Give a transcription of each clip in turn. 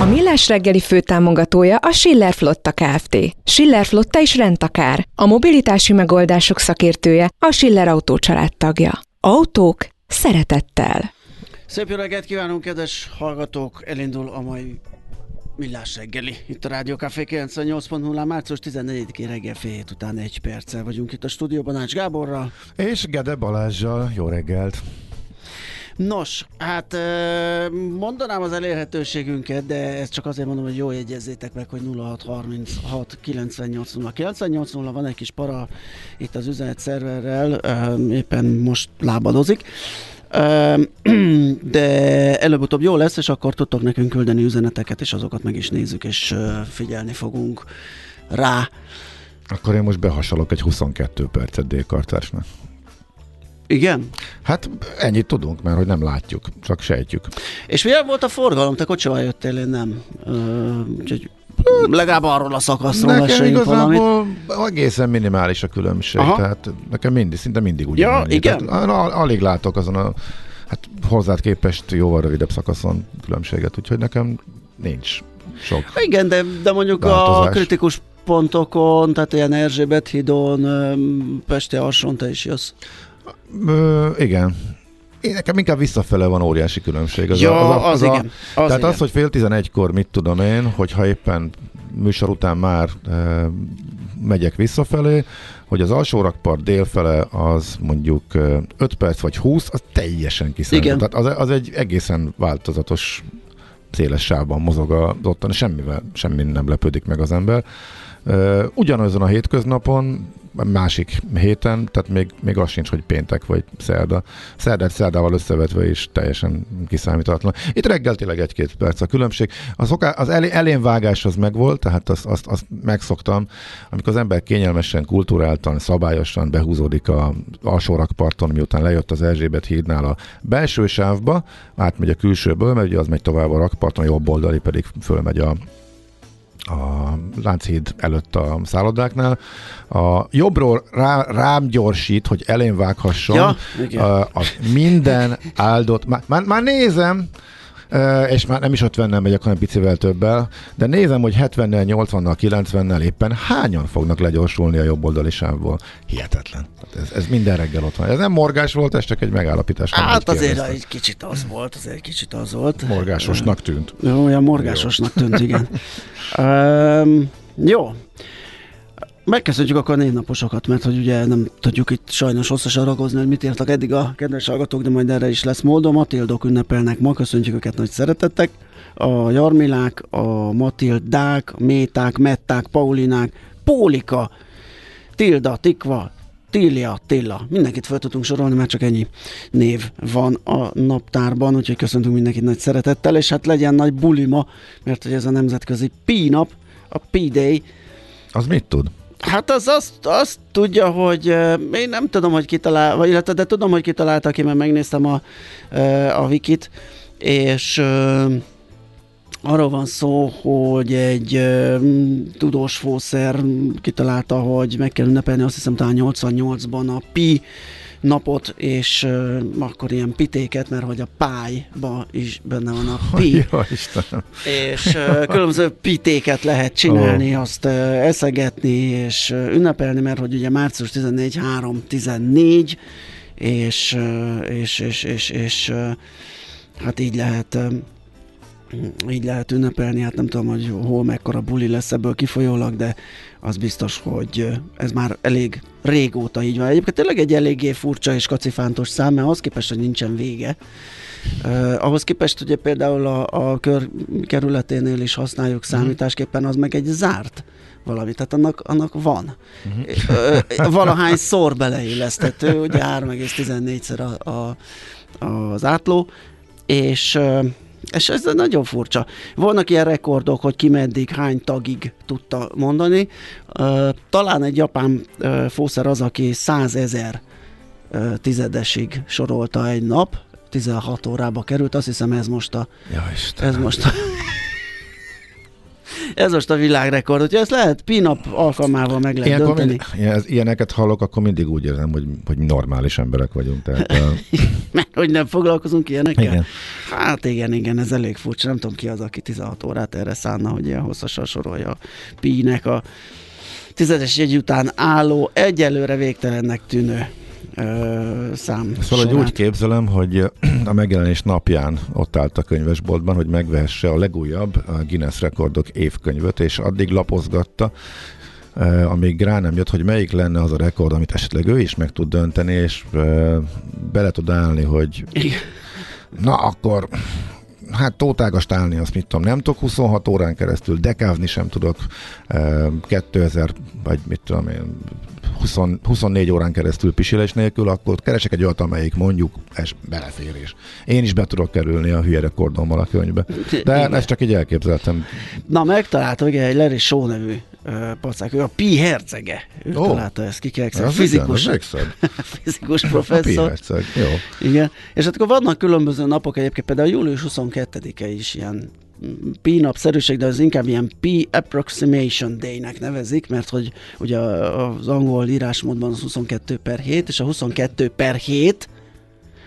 A Millás reggeli főtámogatója a Schiller Flotta Kft. Schiller Flotta is rendtakár. A mobilitási megoldások szakértője a Schiller Autó tagja. Autók szeretettel. Szép jó reggelt kívánunk, kedves hallgatók! Elindul a mai Millás reggeli. Itt a Rádió Café 98.0, március 14-én reggel fél hét után egy perccel vagyunk itt a stúdióban Ács Gáborral. És Gede Balázsjal. Jó reggelt! Nos, hát mondanám az elérhetőségünket, de ezt csak azért mondom, hogy jó jegyezzétek meg, hogy 0636 98 0 98 0 van egy kis para itt az üzenet szerverrel, éppen most lábadozik de előbb-utóbb jó lesz, és akkor tudtok nekünk küldeni üzeneteket, és azokat meg is nézzük, és figyelni fogunk rá. Akkor én most behasalok egy 22 percet D-kartársnak. Igen? Hát ennyit tudunk, mert hogy nem látjuk, csak sejtjük. És milyen volt a forgalom? Te kocsival jöttél, én nem. úgyhogy legalább arról a szakaszról Nekem igazából valamit. egészen minimális a különbség, Aha. tehát nekem mindig, szinte mindig úgy Ja, igen? Tehát, alig látok azon a hát hozzád képest jóval rövidebb szakaszon különbséget, úgyhogy nekem nincs sok Igen, de, de mondjuk változás. a kritikus pontokon, tehát ilyen Erzsébet hídon, Pesti Arson, te is jössz. Ö, igen. Én nekem inkább visszafele van óriási különbség. Az ja, a, az, a, az, az igen. Az tehát igen. az, hogy fél tizenegykor mit tudom én, hogyha éppen műsor után már e, megyek visszafelé, hogy az alsó rakpart délfele az mondjuk 5 perc vagy 20, az teljesen kiszámítható. Tehát az, az egy egészen változatos széles sávban mozog az ottan, semmivel, semmi nem lepődik meg az ember. Ugyanazon a hétköznapon másik héten, tehát még, még az sincs, hogy péntek vagy szerda. Szerdát szerdával összevetve is teljesen kiszámítatlan. Itt reggel tényleg egy-két perc a különbség. Az, oká, az elé, elénvágás az megvolt, tehát azt, azt, azt megszoktam, amikor az ember kényelmesen, kulturáltan, szabályosan behúzódik a alsó rakparton, miután lejött az Erzsébet hídnál a belső sávba, átmegy a külsőből, mert ugye az megy tovább a rakparton, a jobb oldali pedig fölmegy a a Lánchíd előtt a szállodáknál. A jobbról rá, rám gyorsít, hogy elén vághasson. Ja, a, a minden áldott, már, már, már nézem, és már nem is 50-nel megyek, hanem picivel többel, de nézem, hogy 70-nel, 80-nal, 90-nel éppen hányan fognak legyorsulni a jobb oldali sávból. Hihetetlen. Ez, ez minden reggel ott van. Ez nem morgás volt, ez csak egy megállapítás. Hát azért egy kicsit az volt, azért egy kicsit az volt. Morgásosnak tűnt. Olyan morgásosnak tűnt, igen. um, jó. Megkezdjük akkor a négy naposokat, mert hogy ugye nem tudjuk itt sajnos hosszasan ragozni, hogy mit írtak eddig a kedves hallgatók, de majd erre is lesz módom. Matildok ünnepelnek ma, köszöntjük őket nagy szeretettek. A Jarmilák, a Matildák, Méták, Metták, Paulinák, Pólika, Tilda, Tikva, Tília, Tilla. Mindenkit fel tudunk sorolni, mert csak ennyi név van a naptárban, úgyhogy köszöntünk mindenkit nagy szeretettel, és hát legyen nagy bulima, mert hogy ez a nemzetközi P-nap, a P-Day. Az mit tud? Hát az azt, azt tudja, hogy én nem tudom, hogy kitalál, vagy illetve, de tudom, hogy kitalálta ki, mert megnéztem a, a wikit, és Arról van szó, hogy egy ö, tudós fószer kitalálta, hogy meg kell ünnepelni azt hiszem talán 88-ban a pi napot, és ö, akkor ilyen pitéket, mert hogy a pályba is benne van a pi. Istenem. és ö, különböző pitéket lehet csinálni, azt ö, eszegetni és ö, ünnepelni, mert hogy ugye március 14, 3, 14, és, ö, és, és, és, és ö, hát így lehet ö, így lehet ünnepelni, hát nem tudom, hogy hol mekkora buli lesz ebből kifolyólag, de az biztos, hogy ez már elég régóta így van. Egyébként tényleg egy eléggé furcsa és kacifántos szám, mert ahhoz képest, hogy nincsen vége. Uh, ahhoz képest ugye például a, a kör kerületénél is használjuk számításképpen, az meg egy zárt valami, tehát annak, annak van. Uh-huh. Valahány szor beleillesztető, ugye 3,14-szer a, a, az átló, és ö, és ez nagyon furcsa. Vannak ilyen rekordok, hogy ki meddig, hány tagig tudta mondani. Talán egy japán fószer az, aki 100 ezer tizedesig sorolta egy nap, 16 órába került, azt hiszem ez most a, Ja, Istenem. ez most a ez most a világrekord, úgyhogy ezt lehet pinap alkalmával meg lehet Ilyenkor dönteni. mind, ilyeneket hallok, akkor mindig úgy érzem, hogy, hogy normális emberek vagyunk. Tehát, uh, Mert hogy nem foglalkozunk ilyenekkel? Igen. Hát igen, igen, ez elég furcsa. Nem tudom ki az, aki 16 órát erre szánna, hogy ilyen hosszasan sorolja a Pi-nek a tizedes jegy után álló, egyelőre végtelennek tűnő ö, szám. Ezt valahogy sorát. úgy képzelem, hogy a megjelenés napján ott állt a könyvesboltban, hogy megvehesse a legújabb a Guinness rekordok évkönyvet, és addig lapozgatta, amíg rá nem jött, hogy melyik lenne az a rekord, amit esetleg ő is meg tud dönteni, és bele tud állni, hogy na akkor hát tótágast állni, azt mit tudom, nem tudok 26 órán keresztül, dekázni sem tudok, eh, 2000, vagy mit tudom én, 20, 24 órán keresztül pisilés nélkül, akkor keresek egy olyat, amelyik mondjuk ez beleférés. Én is be tudok kerülni a hülye rekordommal a könyvbe. De Igen. ezt csak így elképzeltem. Na, megtalálta, ugye egy Larry Shaw nevű pacák, ő a Pi hercege. Ő Ó. találta ezt ki, Az fizikus, igen, fizikus A professzor. piherceg, Jó. Igen, és hát akkor vannak különböző napok egyébként, például július 22-e is ilyen pi napszerűség, de az inkább ilyen pi approximation day-nek nevezik, mert hogy ugye az angol írásmódban az 22 per 7, és a 22 per 7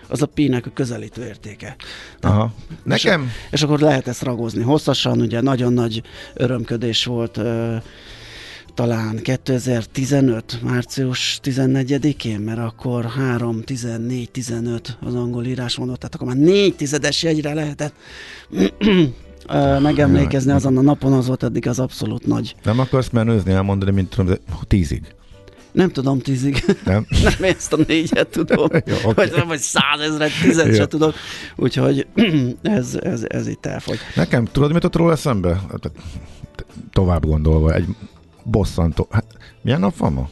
az a pi-nek a közelítő értéke. Aha. Nekem, És akkor lehet ezt ragozni hosszasan, ugye nagyon nagy örömködés volt ö, talán 2015. március 14-én, mert akkor 3, 14, 15 az angol írásmódot, tehát akkor már 4 tizedes jegyre lehetett ö, megemlékezni azon a napon, az volt eddig az abszolút nagy. nem akarsz menőzni, elmondani, mint tudom, tízig. Nem tudom tízig, Nem? nem ezt a négyet tudom, Jó, oké. vagy, vagy százezret, tizet Jó. se tudok, úgyhogy ez, ez, ez itt elfogy. Nekem, tudod, mit ott róla eszembe? Hát, Tovább gondolva, egy bosszantó. Hát, milyen nap van ma?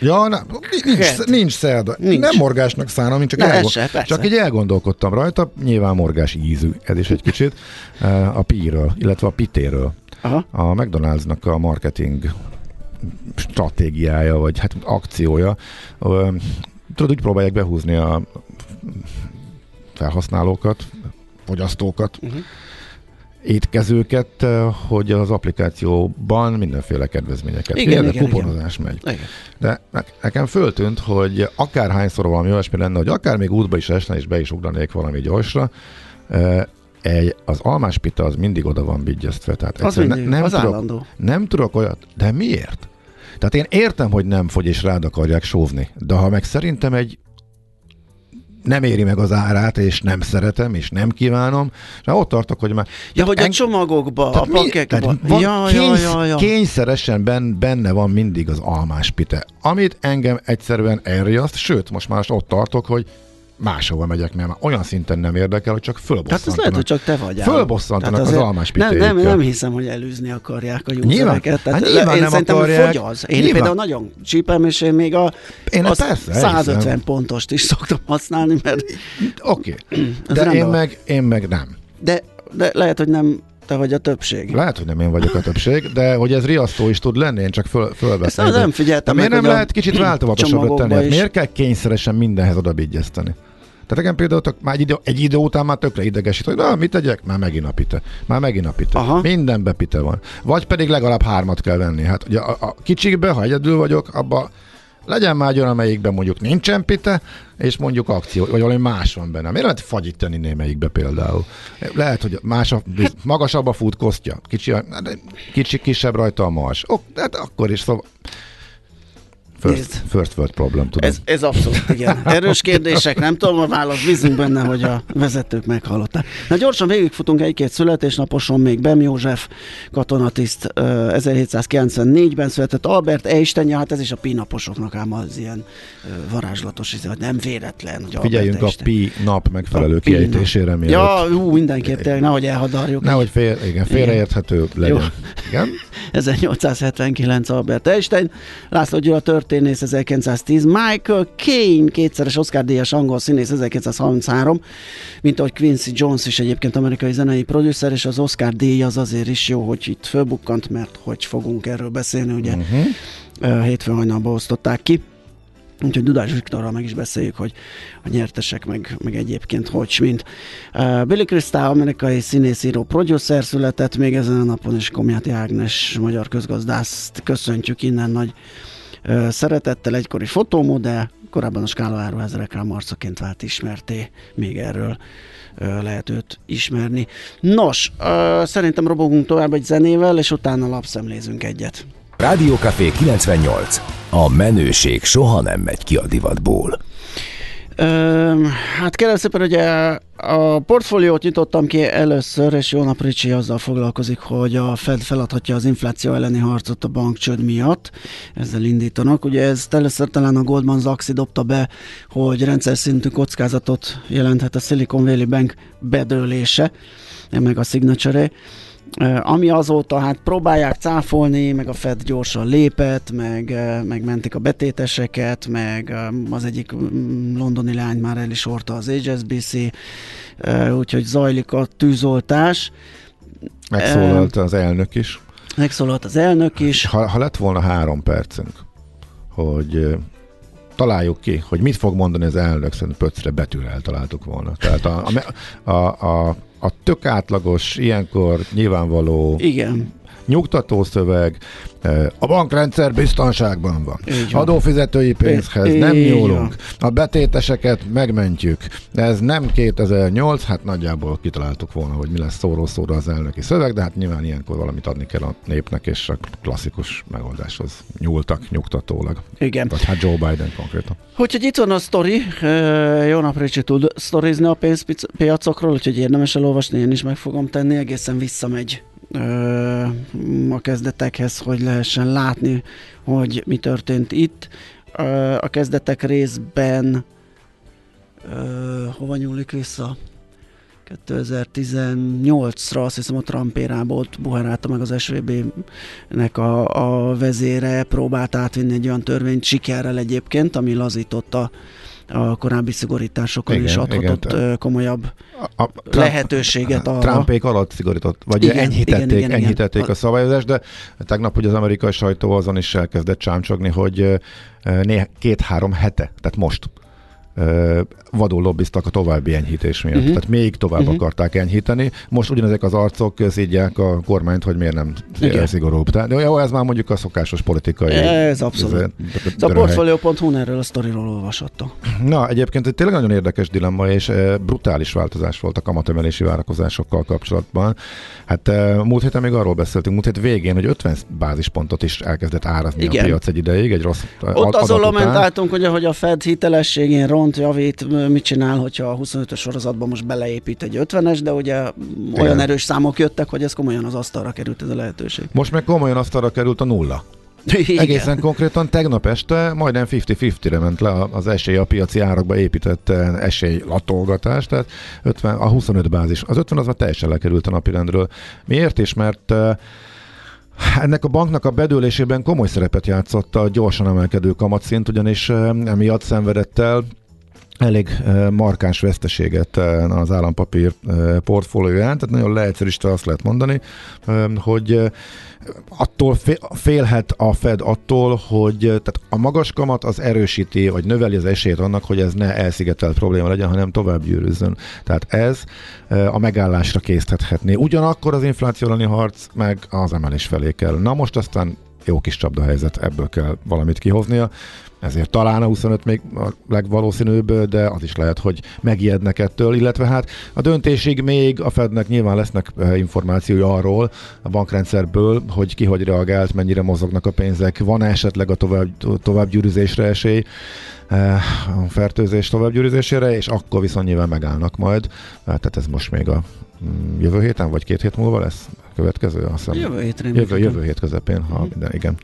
Ja, nem, nincs, Kert. nincs szerda. Nincs. Nem morgásnak szánom, én csak, Ne, ez elgond... se, persze. csak így elgondolkodtam rajta, nyilván morgás ízű, ez is egy kicsit, eh, a píről, illetve a pitéről. Aha. A McDonald'snak a marketing stratégiája, vagy hát akciója, tudod, úgy próbálják behúzni a felhasználókat, fogyasztókat, Mhm. Étkezőket, eh, hogy az applikációban mindenféle kedvezményeket. Igen, Érde, igen, kuponozás megy. Igen. De ne- nekem föltűnt, hogy akárhányszor valami olyasmi lenne, hogy akár még útba is esne, és be is ugranék valami gyorsra, eh, egy, az almáspita az mindig oda van vigyeztve. Tehát Az mindig, nem az tudok, állandó. nem tudok olyat, de miért? Tehát én értem, hogy nem fogy és rád akarják sóvni, de ha meg szerintem egy nem éri meg az árát, és nem szeretem, és nem kívánom, és ott tartok, hogy már... Ja, hogy a En- csomagokba, a tehát mi- pakekba. Ja, ja, kénysz, ja, ja. Kényszeresen ben, benne van mindig az almáspite, amit engem egyszerűen elriaszt, sőt, most már ott tartok, hogy máshova megyek, mert olyan szinten nem érdekel, hogy csak fölbosszantanak. ez lehet, hogy csak te vagy. Fölbosszantanak Tehát az almás nem, nem, nem hiszem, hogy előzni akarják a usereket. Tehát Hát nyilván én nem szerintem, akarják. hogy fogy az. Én Nyilván. például nagyon csípem, és én még a Én az persze, 150 elhiszem. pontost is szoktam használni, mert Oké, Ez de én meg, én meg nem. de, de lehet, hogy nem te vagy a többség. Lehet, hogy nem én vagyok a többség, de hogy ez riasztó is tud lenni, én csak föl, Ezt fölveszem. nem, de- nem de figyeltem miért meg, nem a lehet kicsit változatasabbat csomagokba tenni? Hát miért kell kényszeresen mindenhez oda vigyezteni? Tehát nekem például tök, már egy idő, egy idő után már tökre idegesít, hogy na, mit tegyek? Már megint a pite. Már megint a pite. Aha. Mindenbe pite van. Vagy pedig legalább hármat kell venni. Hát ugye a, a kicsikbe, ha egyedül vagyok, abba legyen már olyan, amelyikben mondjuk nincsen pite, és mondjuk akció, vagy valami más van benne. Miért lehet fagyit tenni némelyikbe például? Lehet, hogy más a, magasabb a fútkosztja, kicsi, a- kicsi, kisebb rajta a mars. Ok, hát akkor is szóval First, first world problem, tudom. Ez, ez abszolút, igen. Erős kérdések, nem tudom a választ, bízunk benne, hogy a vezetők meghallották. Na gyorsan végigfutunk egy-két születésnaposon még Bem József katonatiszt ö, 1794-ben született, Albert Einstein, hát ez is a pinaposoknak ám az ilyen varázslatos, hogy nem véletlen, hogy Figyeljünk a Albert Einstein. pi nap megfelelő A pi kiejtésére, mielőtt. Ja, ú, mindenképp tényleg, nehogy elhadarjuk. Nehogy fél, igen, félreérthető legyen. Igen? 1879 Albert Einstein, László Gyula történész 1910, Michael Caine, kétszeres Oscar díjas angol színész 1933, mint ahogy Quincy Jones is egyébként amerikai zenei producer, és az Oscar díj az azért is jó, hogy itt fölbukkant, mert hogy fogunk erről beszélni, ugye uh-huh. hétfőn hajnalban osztották ki. Úgyhogy Dudás Viktorral meg is beszéljük, hogy a nyertesek meg, meg egyébként hogy mint. Uh, Billy Crystal, amerikai színészíró, producer született még ezen a napon, és Komjáti Ágnes, magyar közgazdászt köszöntjük innen nagy szeretettel, egykori fotómodell, korábban a Skála Áruház reklámarcaként vált ismerté, még erről lehet őt ismerni. Nos, szerintem robogunk tovább egy zenével, és utána lapszemlézünk egyet. Rádiókafé 98. A menőség soha nem megy ki a divatból. Hát kérem szépen, ugye a portfóliót nyitottam ki először, és jó nap Ricsi azzal foglalkozik, hogy a Fed feladhatja az infláció elleni harcot a bankcsőd miatt. Ezzel indítanak. Ugye ez először talán a Goldman Sachs dobta be, hogy rendszer szintű kockázatot jelenthet a Silicon Valley Bank bedőlése, meg a signature Ö, ami azóta hát próbálják cáfolni, meg a Fed gyorsan lépett, meg, meg mentik a betéteseket, meg az egyik mm, londoni lány már el is orta az HSBC, úgyhogy zajlik a tűzoltás. Megszólalt az elnök is. Megszólalt az elnök is. Ha, ha lett volna három percünk, hogy találjuk ki, hogy mit fog mondani az elnök, szerintem pöcre betűre eltaláltuk volna. Tehát a, a, a, a, a tök átlagos, ilyenkor nyilvánvaló Igen, nyugtató szöveg, eh, a bankrendszer biztonságban van. Van. Adófizetői pénzhez Így nem nyúlunk. A betéteseket megmentjük. Ez nem 2008, hát nagyjából kitaláltuk volna, hogy mi lesz szóról szóra az elnöki szöveg, de hát nyilván ilyenkor valamit adni kell a népnek, és a klasszikus megoldáshoz nyúltak nyugtatólag. igen. Vagy hát Joe Biden konkrétan. Úgyhogy itt van a sztori, Ö, jó nap Ricsi tud sztorizni a pénzpiacokról, úgyhogy érdemes elolvasni, én is meg fogom tenni, egészen visszamegy a kezdetekhez, hogy lehessen látni, hogy mi történt itt. A kezdetek részben hova nyúlik vissza? 2018-ra azt hiszem a Trump érába ott buherálta meg az SVB-nek a, a vezére, próbált átvinni egy olyan törvényt sikerrel egyébként, ami lazította a korábbi szigorításokon Igen, és adhatott igen. komolyabb A, a lehetőséget arra. Trumpék alatt szigorított, vagy Igen, igen, enyhítették, igen, igen, igen. enyhítették a szabályozást, de tegnap ugye az amerikai sajtó azon is elkezdett csámcsogni, hogy két-három hete, tehát most vadul lobbiztak a további enyhítés miatt. Uh-huh. Tehát még tovább uh-huh. akarták enyhíteni. Most ugyanezek az arcok szídják a kormányt, hogy miért nem Igen. szigorúbb. Tehát, de jó, ez már mondjuk a szokásos politikai... Ez abszolút. ez- Ez a döröhely. Portfolio.hu erről a sztoriról olvashattok. Na, egyébként egy tényleg nagyon érdekes dilemma, és brutális változás volt a kamatemelési várakozásokkal kapcsolatban. Hát múlt héten még arról beszéltünk, múlt hét végén, hogy 50 bázispontot is elkezdett árazni Igen. a piac egy ideig, egy rossz Ott azon lamentáltunk, hogy ahogy a Fed hitelességén ront, javít, mit csinál, hogyha a 25-ös sorozatban most beleépít egy 50-es, de ugye olyan erős számok jöttek, hogy ez komolyan az asztalra került ez a lehetőség. Most meg komolyan asztalra került a nulla. Igen. Egészen konkrétan tegnap este majdnem 50-50-re ment le az esély a piaci árakba épített esély latolgatás, tehát 50, a 25 bázis. Az 50 az már teljesen lekerült a napirendről. Miért is? Mert ennek a banknak a bedőlésében komoly szerepet játszott a gyorsan emelkedő kamatszint, ugyanis emiatt szenvedett el elég markáns veszteséget az állampapír portfólióján, tehát nagyon leegyszerűsítve azt lehet mondani, hogy attól félhet a Fed attól, hogy tehát a magas kamat az erősíti, vagy növeli az esélyt annak, hogy ez ne elszigetelt probléma legyen, hanem tovább gyűrűzzön. Tehát ez a megállásra késztethetné. Ugyanakkor az infláció elleni harc meg az emelés felé kell. Na most aztán jó kis csapdahelyzet, ebből kell valamit kihoznia ezért talán a 25 még a legvalószínűbb, de az is lehet, hogy megijednek ettől, illetve hát a döntésig még a Fednek nyilván lesznek eh, információi arról a bankrendszerből, hogy ki hogy reagált, mennyire mozognak a pénzek, van esetleg a tovább, továbbgyűrűzésre esély, eh, a fertőzés továbbgyűrűzésére, és akkor viszont nyilván megállnak majd. Eh, tehát ez most még a mm, jövő héten, vagy két hét múlva lesz a következő? Azt hiszem, jövő hétre. Jövő, jövő hét közepén, ha minden, igen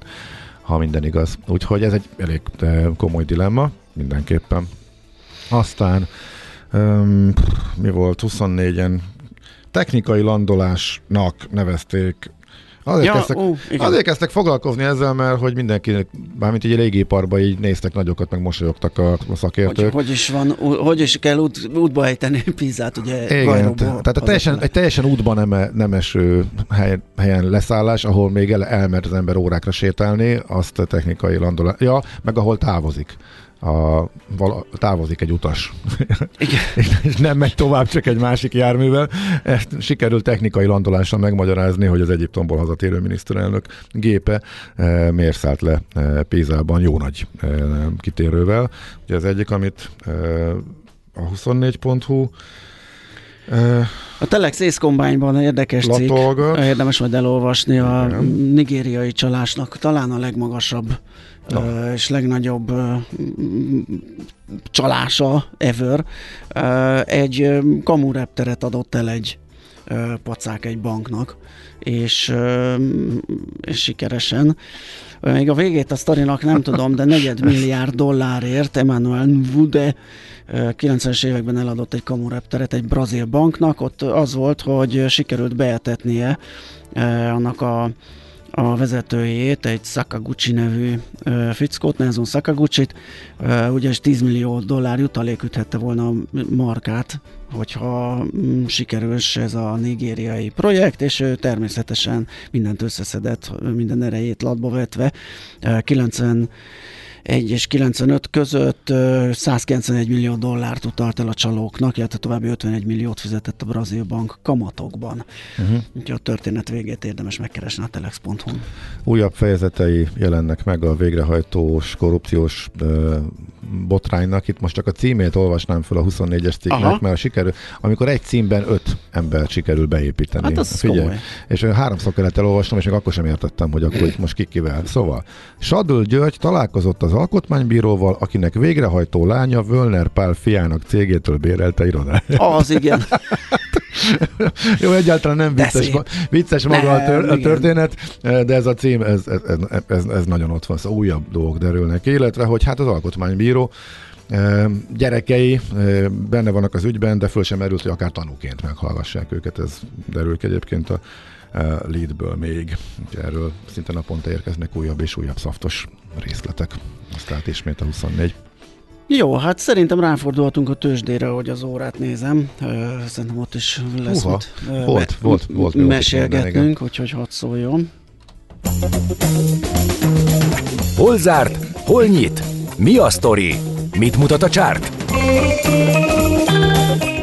ha minden igaz. Úgyhogy ez egy elég eh, komoly dilemma, mindenképpen. Aztán um, mi volt 24-en technikai landolásnak nevezték Azért, ja, kezdtek, ó, azért kezdtek foglalkozni ezzel, mert hogy mindenki, bármint egy légiparban így néztek nagyokat, meg mosolyogtak a, a szakértők. Hogy, hogy is van, hogy is kell út, útba ejteni Pizát, ugye Igen, tehát a teljesen, egy teljesen útban nem, nem eső hely, helyen leszállás, ahol még el, elmer az ember órákra sétálni, azt a technikai landolás, ja, meg ahol távozik a, vala, távozik egy utas. Igen. és nem megy tovább csak egy másik járművel. Ezt sikerült technikai landolással megmagyarázni, hogy az Egyiptomból hazatérő miniszterelnök gépe e, miért szállt le e, Pézában jó nagy e, kitérővel. Ugye az egyik, amit e, a 24.hu a Telex Ace Combine-ban érdekes cikk, érdemes majd elolvasni a Igen. nigériai csalásnak talán a legmagasabb no. és legnagyobb csalása ever. Egy kamu repteret adott el egy pacák egy banknak, és, és sikeresen. Még a végét a sztorinak nem tudom, de negyed milliárd dollárért Emmanuel Vude 90-es években eladott egy kamu repteret egy brazil banknak, ott az volt, hogy sikerült beetetnie annak a a vezetőjét, egy Sakaguchi nevű uh, fickót, Nelson Sakaguchi-t, uh, ugye 10 millió dollár jutalék üthette volna a markát, hogyha um, sikerős ez a nigériai projekt, és ő természetesen mindent összeszedett, minden erejét latba vetve. Uh, 90 1 és 95 között 191 millió dollárt utalt el a csalóknak, illetve további 51 milliót fizetett a brazil bank kamatokban. Uh-huh. Úgyhogy a történet végét érdemes megkeresni a telex.hu. Újabb fejezetei jelennek meg a végrehajtós korrupciós botránynak. Itt most csak a címét olvasnám fel a 24-es cikknek, Aha. mert a sikerül, amikor egy címben öt ember sikerül beépíteni. Hát az Figyelj, komoly. És háromszor kellett elolvasnom, és még akkor sem értettem, hogy akkor itt most kikivel. Szóval, Sadl György találkozott az alkotmánybíróval, akinek végrehajtó lánya Völner Pál fiának cégétől bérelte irodáját. Az igen. Jó, egyáltalán nem vicces, vicces maga nem, a, tör, a történet, de ez a cím, ez, ez, ez, ez, ez nagyon ott van, szóval újabb dolgok derülnek illetve, hogy hát az alkotmánybíró gyerekei benne vannak az ügyben, de föl sem merült, hogy akár tanúként meghallgassák őket, ez derül ki egyébként a leadből még. Erről szinte naponta érkeznek újabb és újabb szaftos részletek. Aztán ismét a 24. Jó, hát szerintem ráfordulhatunk a tőzsdére, hogy az órát nézem. Szerintem ott is lesz Uha, mit volt, volt, volt, mesélgetnünk, úgyhogy hadd szóljon. Hol zárt? Hol nyit? Mi a sztori? Mit mutat a csárt?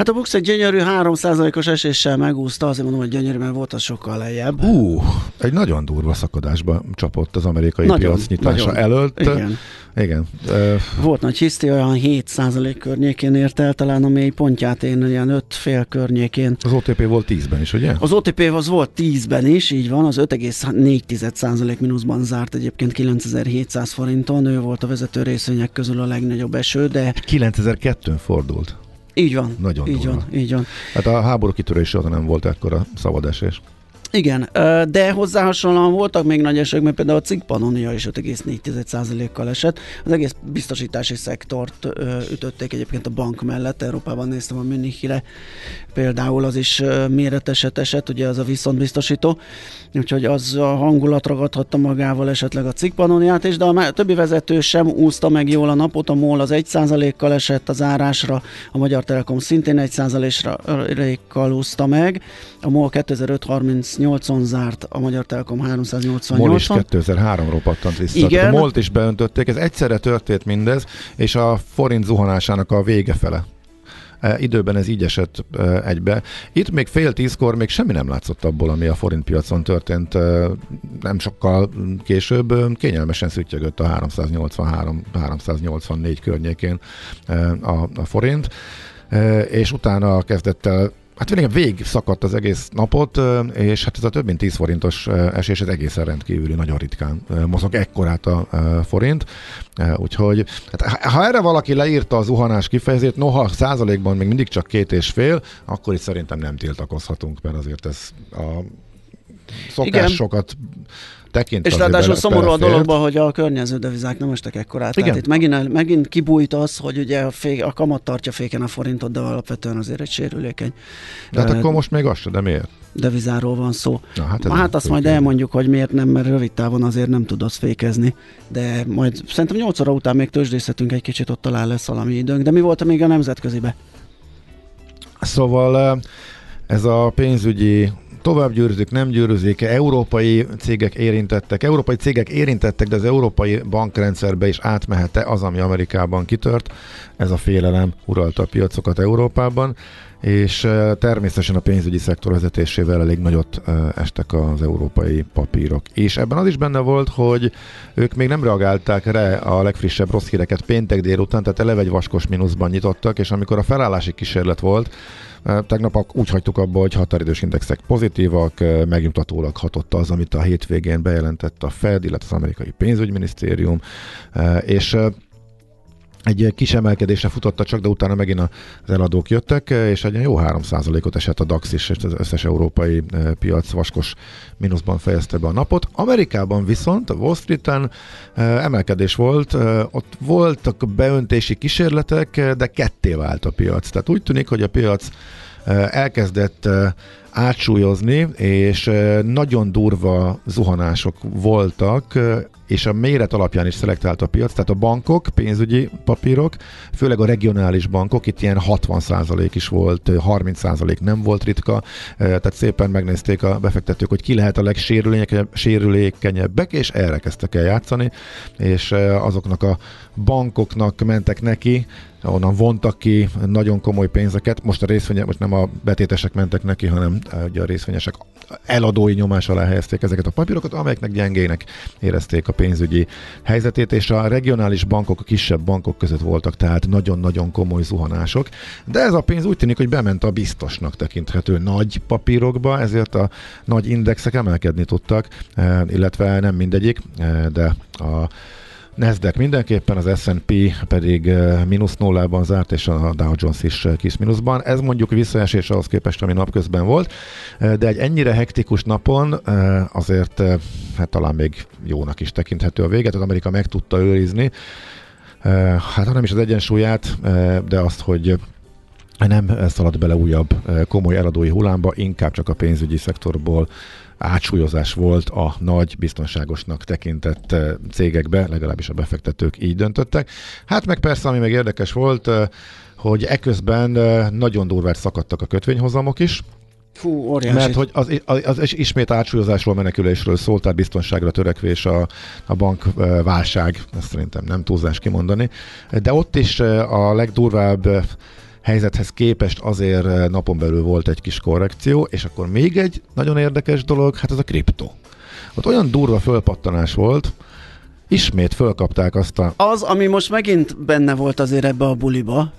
Hát a Bux egy gyönyörű 3%-os eséssel megúszta, azért mondom, hogy gyönyörű, mert volt az sokkal lejjebb. Ú, egy nagyon durva szakadásba csapott az amerikai nagyon, piac nyitása nagyon. előtt. Igen. Igen. Volt nagy hiszti, olyan 7% környékén ért el, talán a mély pontját én olyan 5 fél környékén. Az OTP volt 10-ben is, ugye? Az OTP az volt 10-ben is, így van, az 5,4% mínuszban zárt egyébként 9700 forinton, ő volt a vezető részvények közül a legnagyobb eső, de... 9002-n fordult. Így van. Nagyon így durva. van, így van. Hát a háború kitörése óta nem volt ekkora szabad esés. Igen, de hozzá hasonlóan voltak még nagy esők, mert például a cikk Pannonia is 5,4%-kal esett. Az egész biztosítási szektort ütötték egyébként a bank mellett. Európában néztem a Münchire, például az is méreteset esett, ugye az a viszontbiztosító, úgyhogy az a hangulat ragadhatta magával esetleg a cikk Pannoniát is, de a többi vezető sem úszta meg jól a napot, a MOL az 1%-kal esett az árásra, a Magyar Telekom szintén 1%-kal úszta meg, a MOL 2538-on zárt, a Magyar Telekom MOL is 388-on. 2003-ról pattant vissza. Igen. Tehát a MOL-t is beöntötték, ez egyszerre történt mindez, és a forint zuhanásának a vége fele. E, időben ez így esett e, egybe. Itt még fél tízkor még semmi nem látszott abból, ami a forint piacon történt. E, nem sokkal később e, kényelmesen szüttyögött a 383-384 környékén e, a, a forint, e, és utána kezdett el Hát végig végig szakadt az egész napot, és hát ez a több mint 10 forintos esés, ez egészen rendkívüli, nagyon ritkán mozog ekkorát a forint. Úgyhogy hát ha- erre valaki leírta az zuhanás kifejezést, noha százalékban még mindig csak két és fél, akkor itt szerintem nem tiltakozhatunk, mert azért ez a szokásokat tekint. És ráadásul szomorú a dologban, hogy a környező devizák nem estek ekkorát. Igen. Tehát itt megint, megint kibújt az, hogy ugye a, fék, a kamat tartja féken a forintot, de alapvetően azért egy sérülékeny De hát ö, akkor most még az se, de miért? devizáról van szó. Na, hát Hát, azt majd főkérdés. elmondjuk, hogy miért nem, mert rövid távon azért nem tud az fékezni, de majd szerintem 8 óra után még tőzsdészetünk egy kicsit, ott talán lesz valami időnk. De mi volt még a nemzetközibe? Szóval ez a pénzügyi tovább győrzik, nem győrzik, európai cégek érintettek, európai cégek érintettek, de az európai bankrendszerbe is átmehet-e az, ami Amerikában kitört. Ez a félelem uralta a piacokat Európában, és természetesen a pénzügyi szektor vezetésével elég nagyot estek az európai papírok. És ebben az is benne volt, hogy ők még nem reagálták rá a legfrissebb rossz híreket péntek délután, tehát eleve egy vaskos mínuszban nyitottak, és amikor a felállási kísérlet volt, tegnap úgy hagytuk abba, hogy határidős indexek pozitívak, megnyugtatólag hatott az, amit a hétvégén bejelentett a Fed, illetve az amerikai pénzügyminisztérium, és egy kis emelkedésre futotta csak, de utána megint az eladók jöttek, és egy jó 3%-ot esett a DAX is, és az összes európai eh, piac vaskos mínuszban fejezte be a napot. Amerikában viszont, a Wall Street-en eh, emelkedés volt, eh, ott voltak beöntési kísérletek, de ketté vált a piac. Tehát úgy tűnik, hogy a piac elkezdett átsúlyozni, és nagyon durva zuhanások voltak, és a méret alapján is szelektált a piac, tehát a bankok, pénzügyi papírok, főleg a regionális bankok, itt ilyen 60% is volt, eh, 30% nem volt ritka, eh, tehát szépen megnézték a befektetők, hogy ki lehet a legsérülékenyebbek, és erre kezdtek el játszani, és eh, azoknak a bankoknak mentek neki, onnan vontak ki nagyon komoly pénzeket. Most a részvények, most nem a betétesek mentek neki, hanem eh, ugye a részvényesek eladói nyomás alá helyezték ezeket a papírokat, amelyeknek gyengének érezték a pénzügyi helyzetét, és a regionális bankok, a kisebb bankok között voltak tehát nagyon-nagyon komoly zuhanások. De ez a pénz úgy tűnik, hogy bement a biztosnak tekinthető nagy papírokba, ezért a nagy indexek emelkedni tudtak, eh, illetve nem mindegyik, eh, de a Nasdaq mindenképpen, az S&P pedig mínusz nullában zárt, és a Dow Jones is kis mínuszban. Ez mondjuk visszaesés ahhoz képest, ami napközben volt, de egy ennyire hektikus napon azért hát talán még jónak is tekinthető a véget. Az Amerika meg tudta őrizni, hát ha nem is az egyensúlyát, de azt, hogy nem szaladt bele újabb komoly eladói hullámba, inkább csak a pénzügyi szektorból átsúlyozás volt a nagy, biztonságosnak tekintett eh, cégekbe, legalábbis a befektetők így döntöttek. Hát meg persze, ami meg érdekes volt, eh, hogy eközben eh, nagyon durvát szakadtak a kötvényhozamok is, Fú, óriási. mert hogy az, az, az ismét átsúlyozásról, menekülésről szólt, tehát biztonságra törekvés a, a bank válság, ezt szerintem nem túlzás kimondani, de ott is a legdurvább helyzethez képest azért eh, napon belül volt egy kis korrekció, és akkor még egy nagyon érdekes dolog, hát az a kriptó. Ott olyan durva fölpattanás volt, ismét fölkapták azt a Az, ami most megint benne volt azért ebbe a buliba,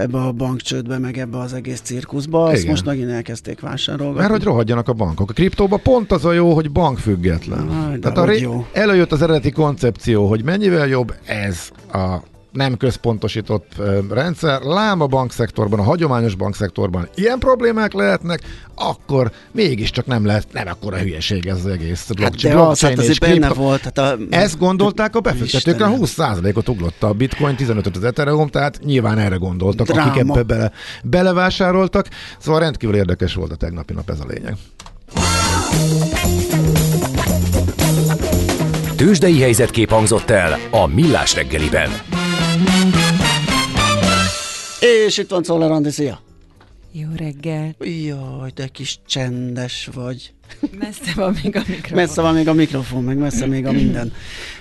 ebbe a bankcsődbe, meg ebbe az egész cirkuszba, azt Igen. most megint elkezdték vásárolni. Mert hogy rohadjanak a bankok. A kriptóban pont az a jó, hogy bankfüggetlen. De Tehát a ré- jó. előjött az eredeti koncepció, hogy mennyivel jobb ez a nem központosított rendszer, lám a bankszektorban, a hagyományos bankszektorban ilyen problémák lehetnek, akkor mégiscsak nem lehet, nem akkora hülyeség ez az egész Hát blockchain. de az, hát azért benne kripto- volt. Hát a, Ezt gondolták a befektetők, a Istenem. 20%-ot uglott a bitcoin, 15 az Ethereum, tehát nyilván erre gondoltak, Dráma. akik ebbe bele, belevásároltak. Szóval rendkívül érdekes volt a tegnapi nap, ez a lényeg. Tőzsdei helyzetkép hangzott el a Millás reggeliben. És itt van Czoller Andi, szia! Jó reggel. Jaj, de kis csendes vagy. Messze van még a mikrofon. Messze van még a mikrofon, meg messze még a minden.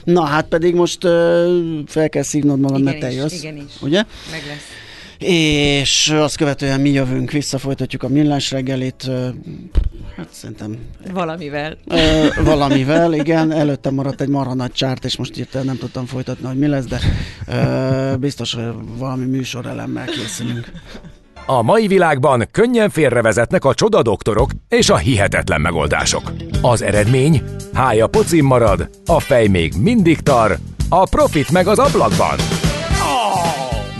Na, hát pedig most ö, fel kell szívnod magad, mert te jössz. igenis. Ugye? Meg lesz. És azt követően mi jövünk vissza, folytatjuk a millás reggelit. Hát szerintem Valamivel. ö, valamivel, igen. Előtte maradt egy marha nagy csárt, és most írtam, nem tudtam folytatni, hogy mi lesz, de ö, biztos, hogy valami műsorelemmel készülünk. A mai világban könnyen félrevezetnek a csoda doktorok és a hihetetlen megoldások. Az eredmény? Hája pocim marad, a fej még mindig tar, a profit meg az ablakban.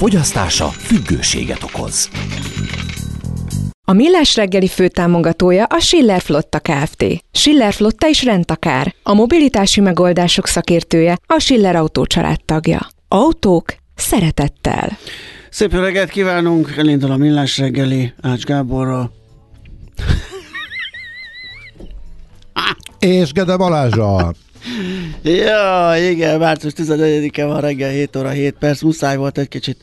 Fogyasztása függőséget okoz. A Millás reggeli főtámogatója a Schiller Flotta Kft. Schiller Flotta is rendtakár. A mobilitási megoldások szakértője a Schiller Autó tagja. Autók szeretettel. Szép reggelt kívánunk, elindul a millás reggeli Ács Gáborral. És Gede Balázsa! Ja, igen, március 14-e van reggel 7 óra 7 perc. Muszáj volt egy kicsit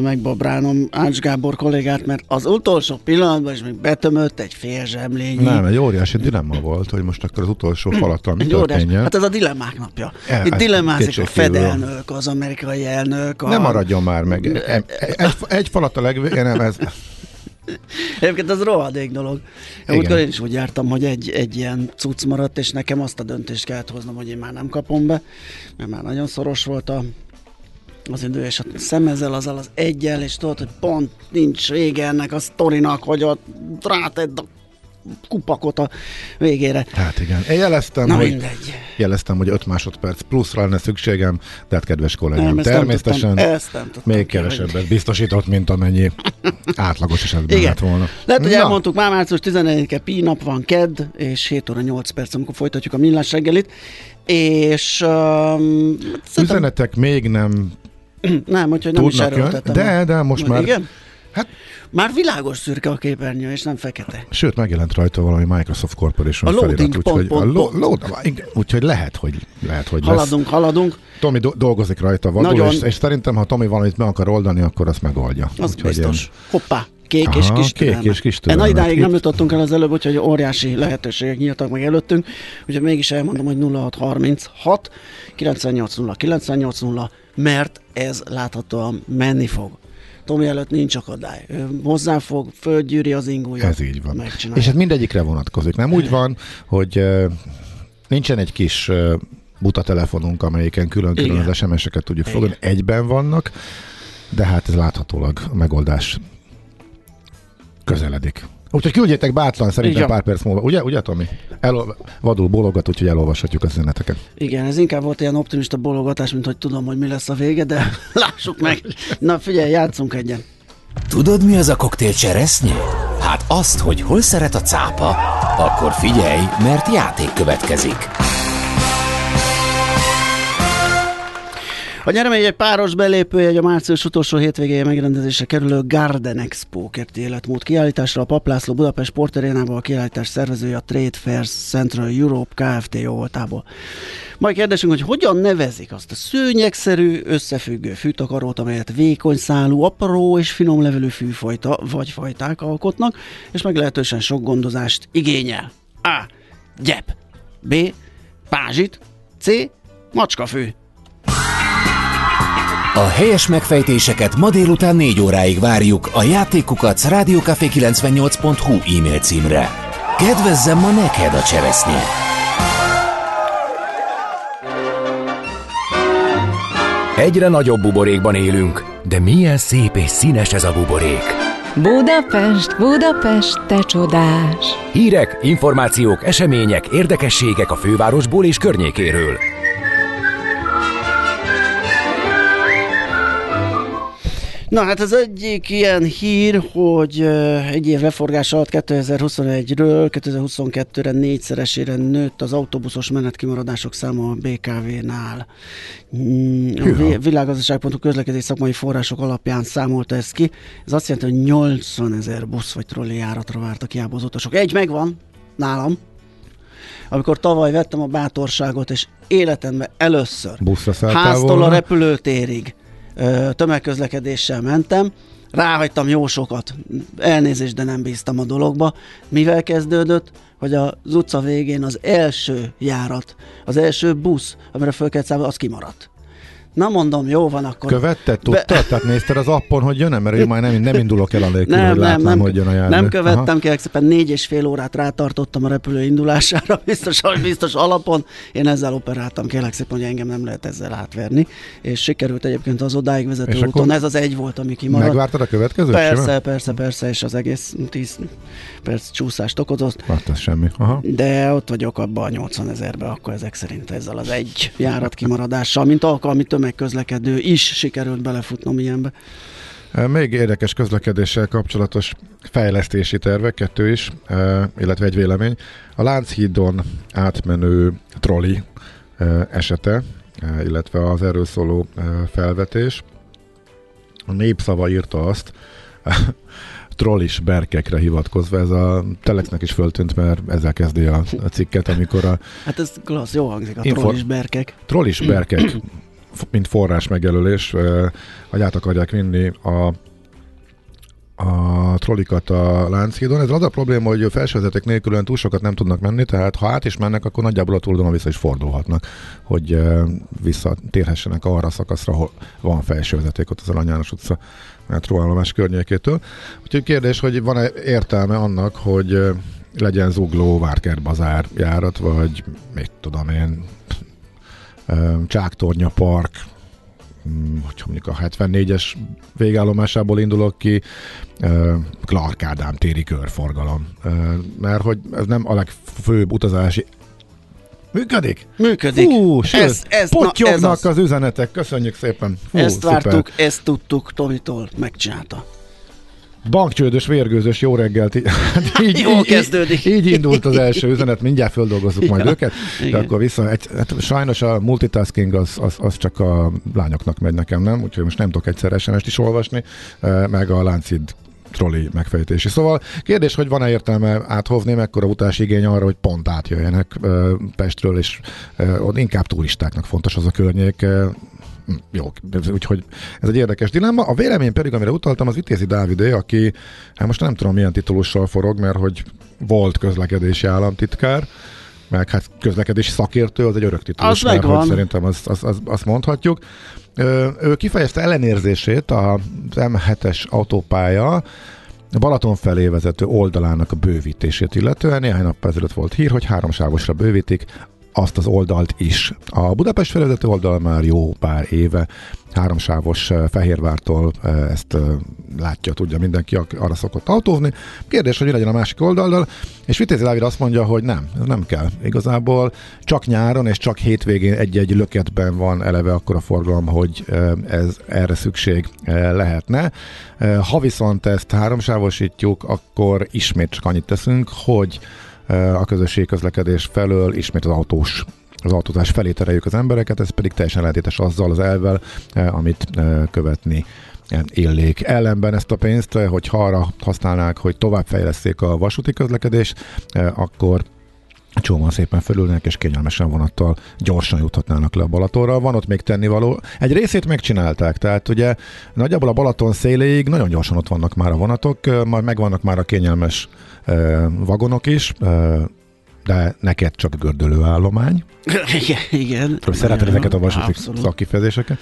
megbabrálnom Ács Gábor kollégát, mert az utolsó pillanatban is még betömött egy fél zsemlényi. Nem, egy óriási dilemma volt, hogy most akkor az utolsó falattal mi történjen. hát ez a dilemmák napja. E, Itt ez dilemmázik a kétségkívül. Fed elnök, az amerikai elnök. A... Ne maradjon már meg. Egy, egy, falat a legvégén, nem ez. Egyébként ez rohadék dolog. Múltkor én is úgy jártam, hogy egy, egy ilyen cucc maradt, és nekem azt a döntést kellett hoznom, hogy én már nem kapom be, mert már nagyon szoros volt a, az idő, és a szemezzel azzal az egyel, és tudod, hogy pont nincs vége ennek a sztorinak, hogy ott rátedd a kupakot a végére. Hát igen. Én jeleztem, Na hogy, mindegy. jeleztem, hogy 5 másodperc pluszra lenne szükségem, de hát kedves kollégám, nem természetesen tudtam, ezt nem tudtam még ki, hogy- kevesebbet biztosított, mint amennyi átlagos esetben Igen. lett volna. Lehet, hogy Na, elmondtuk, már március 14-e Pi nap van kedd, és 7 óra 8 perc, amikor folytatjuk a millás reggelit. És um, Üzenetek még nem nem, úgyhogy nem is tudnak erőltettem. de, de most már, Igen? Hát Már világos szürke a képernyő, és nem fekete. sőt megjelent rajta valami Microsoft Corporation A loading felirat, pont, úgyhogy, pont, a lo, load, úgyhogy lehet, hogy, lehet, hogy lesz. Haladunk, haladunk, Tomi do- dolgozik rajta vadul, Nagyon. és, és szerintem, ha Tomi valamit meg akar oldani, akkor azt megoldja. az Úgyhogy biztos. Hoppá, kék Aha, és kis kék türelme. és kis E, Na türelme. idáig nem Itt- jutottunk el az előbb, úgyhogy óriási lehetőségek nyíltak meg előttünk, úgyhogy mégis elmondom, hogy 0636 980 980, mert ez láthatóan menni fog. Tomi előtt nincs akadály. Ő hozzá fog, földgyűri az ingújat. Ez így van. Megcsinálja. És ez mindegyikre vonatkozik. Nem úgy van, hogy nincsen egy kis buta telefonunk, amelyiken külön-külön Igen. az SMS-eket tudjuk Igen. fogadni. Egyben vannak, de hát ez láthatólag a megoldás közeledik. Úgyhogy küldjétek bátran szerintem Igen. pár perc múlva. Ugye, ugye Tomi? Elol- vadul bólogat, úgyhogy elolvashatjuk az üzeneteket. Igen, ez inkább volt ilyen optimista bologatás, mint hogy tudom, hogy mi lesz a vége, de lássuk meg. Na figyelj, játszunk egyen. Tudod, mi az a koktél cseresznye? Hát azt, hogy hol szeret a cápa. Akkor figyelj, mert játék következik. A nyeremény egy páros belépőjegy a március utolsó hétvégéje megrendezésre kerülő Garden Expo kerti életmód kiállításra a Paplászló Budapest Sportarénában a kiállítás szervezője a Trade Fairs Central Europe Kft. jó voltából. Majd kérdésünk, hogy hogyan nevezik azt a szőnyegszerű, összefüggő fűtakarót, amelyet vékony szálú, apró és finom levelű fűfajta vagy fajták alkotnak, és meglehetősen sok gondozást igényel. A. Gyep. B. Pázsit. C. Macskafű. A helyes megfejtéseket ma délután 4 óráig várjuk a játékukat rádiókafé98.hu e-mail címre. Kedvezzem ma neked a cseresznye! Egyre nagyobb buborékban élünk, de milyen szép és színes ez a buborék. Budapest, Budapest, te csodás! Hírek, információk, események, érdekességek a fővárosból és környékéről. Na hát az egyik ilyen hír, hogy egy év leforgás alatt 2021-ről 2022-re négyszeresére nőtt az autóbuszos menetkimaradások száma a BKV-nál. Mm, a világgazdaság.hu közlekedés szakmai források alapján számolta ezt ki. Ez azt jelenti, hogy 80 ezer busz vagy trolli járatra vártak hiába az utasok. Egy megvan nálam, amikor tavaly vettem a bátorságot, és életemben először Buszra háztól volna. a repülőtérig tömegközlekedéssel mentem, ráhagytam jó sokat, elnézést, de nem bíztam a dologba. Mivel kezdődött? Hogy az utca végén az első járat, az első busz, amire föl kellett számolni, az kimaradt. Na mondom, jó van akkor. Követted, tudtad? Be... Tehát nézted az appon, hogy jön mert én már nem, nem indulok el a lélkül, nem, hogy nem, látnám, nem, hogy jön a jármű. Nem követtem, kérlek szépen négy és fél órát rátartottam a repülő indulására, biztos, biztos alapon. Én ezzel operáltam, kérlek szépen, hogy engem nem lehet ezzel átverni. És sikerült egyébként az odáig vezető és úton. Ez az egy volt, ami kimaradt. Megvártad a következőt? Persze, simán? persze, persze, és az egész 10 perc csúszást okozott. Hát ez semmi. Aha. De ott vagyok abban a 80 ezerben, akkor ezek szerint ezzel az egy járat kimaradással, mint alkalmi tömegközlekedő is sikerült belefutnom ilyenbe. Még érdekes közlekedéssel kapcsolatos fejlesztési tervek, kettő is, illetve egy vélemény. A Lánchídon átmenő troli esete, illetve az erről szóló felvetés. A népszava írta azt, trollis berkekre hivatkozva, ez a Telexnek is föltűnt, mert ezzel kezdi a, a cikket, amikor a... Hát ez klassz, jó hangzik, a Infor- trollis berkek. Trollis berkek mint forrás megjelölés, hogy át akarják vinni a a trollikat a Lánchídon. Ez az a probléma, hogy felsővezeték nélkülön túl sokat nem tudnak menni, tehát ha át is mennek, akkor nagyjából a túldon vissza is fordulhatnak, hogy visszatérhessenek arra a szakaszra, ahol van felsővezeték ott az Arany János utca metróállomás környékétől. Úgyhogy kérdés, hogy van-e értelme annak, hogy legyen zugló Várkert bazár járat, vagy mit tudom én, Csáktornya Park, mm, hogy mondjuk a 74-es végállomásából indulok ki, Clark Ádám téri körforgalom. Mert hogy ez nem a legfőbb utazási Működik? Működik. Fú, sőt, ez, ez, na, ez az. az üzenetek, köszönjük szépen. Fú, ezt szuper. vártuk, ezt tudtuk, Tomitól megcsinálta. Bankcsődös, vérgőzös, jó reggelt. így, jó kezdődik. Így, így indult az első üzenet, mindjárt földolgozzuk ja, majd őket, igen. de akkor vissza. Egy, hát sajnos a multitasking az, az, az, csak a lányoknak megy nekem, nem? Úgyhogy most nem tudok egyszer sms is olvasni, meg a láncid trolli megfejtési. Szóval kérdés, hogy van-e értelme áthovni, mekkora utási igény arra, hogy pont átjöjjenek Pestről, és inkább turistáknak fontos az a környék, Hm, jó, úgyhogy ez egy érdekes dilemma. A vélemény pedig, amire utaltam, az Vitézi Dávidé, aki, hát most nem tudom milyen titulussal forog, mert hogy volt közlekedési államtitkár, meg hát közlekedési szakértő, az egy örök titulus, az mert hogy szerintem azt, azt, azt, azt mondhatjuk. Ő kifejezte ellenérzését az M7-es autópálya Balaton felé vezető oldalának a bővítését illetően. Néhány nap ezelőtt volt hír, hogy háromsávosra bővítik azt az oldalt is. A Budapest felvezető oldal már jó pár éve háromsávos eh, Fehérvártól eh, ezt eh, látja, tudja mindenki, arra szokott autózni. Kérdés, hogy mi legyen a másik oldaldal, és Vitézi Dávid azt mondja, hogy nem, ez nem kell. Igazából csak nyáron és csak hétvégén egy-egy löketben van eleve akkor a forgalom, hogy ez erre szükség lehetne. Ha viszont ezt háromsávosítjuk, akkor ismét csak annyit teszünk, hogy a közösségi közlekedés felől ismét az autós az autózás felé tereljük az embereket, ez pedig teljesen ellentétes azzal az elvel, amit követni illék. Ellenben ezt a pénzt, hogy arra használnák, hogy továbbfejleszték a vasúti közlekedést, akkor csomóan szépen felülnek, és kényelmesen vonattal gyorsan juthatnának le a Balatonra. Van ott még tennivaló. Egy részét megcsinálták, tehát ugye nagyjából a Balaton széléig nagyon gyorsan ott vannak már a vonatok, majd megvannak már a kényelmes vagonok is, de neked csak gördülőállomány. igen, igen. Szereted ezeket a vasúti szakkifejezéseket.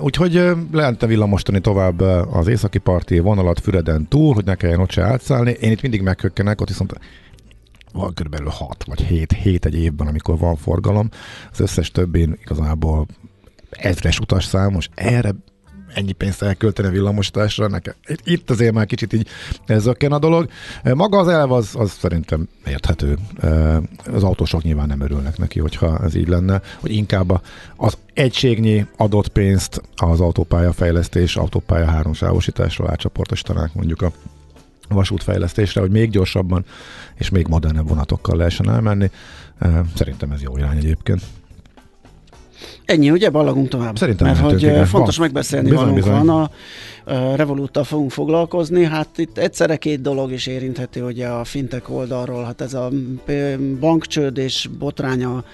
Úgyhogy lehentem villamostani tovább az északi parti vonalat Füreden túl, hogy ne kelljen ott se átszállni. Én itt mindig meghökkenek, ott viszont van körülbelül 6 vagy 7, 7 egy évben, amikor van forgalom. Az összes többén igazából ezres utas számos, erre ennyi pénzt elkölteni villamosításra, nekem itt azért már kicsit így zökken a dolog. Maga az elv az, az szerintem érthető. Az autósok nyilván nem örülnek neki, hogyha ez így lenne, hogy inkább az egységnyi adott pénzt az autópálya fejlesztés, autópálya háromsávosításra átcsoportosítanák mondjuk a vasútfejlesztésre, hogy még gyorsabban és még modernebb vonatokkal lehessen elmenni. Szerintem ez jó irány egyébként. Ennyi, ugye? Ballagunk tovább. Szerintem Mert hogy igen. fontos van. megbeszélni bizony, valunk bizony. van. A, a Revoluttal fogunk foglalkozni. Hát itt egyszerre két dolog is érintheti ugye a fintek oldalról. Hát ez a bankcsőd és botránya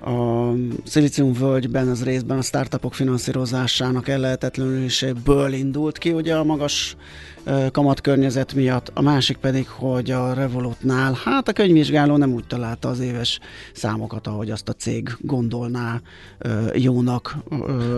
a Szilícium völgyben, az részben a startupok finanszírozásának ellehetetlenüléséből indult ki, ugye a magas kamatkörnyezet miatt, a másik pedig, hogy a Revolutnál, hát a könyvvizsgáló nem úgy találta az éves számokat, ahogy azt a cég gondolná jónak.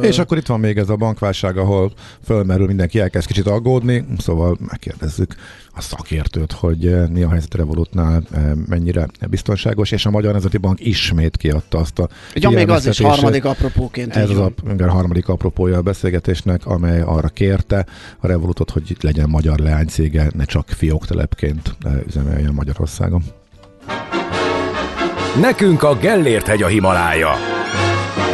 És akkor itt van még ez a bankválság, ahol fölmerül, mindenki elkezd kicsit aggódni, szóval megkérdezzük a szakértőt, hogy mi a helyzet a Revolutnál, mennyire biztonságos, és a Magyar Nemzeti Bank ismét kiadta azt a Ja, még az is harmadik apropóként. Ez az a, a harmadik apropója a beszélgetésnek, amely arra kérte a Revolutot, hogy itt legyen magyar leánycége, ne csak fióktelepként üzemeljen Magyarországon. Nekünk a Gellért hegy a Himalája.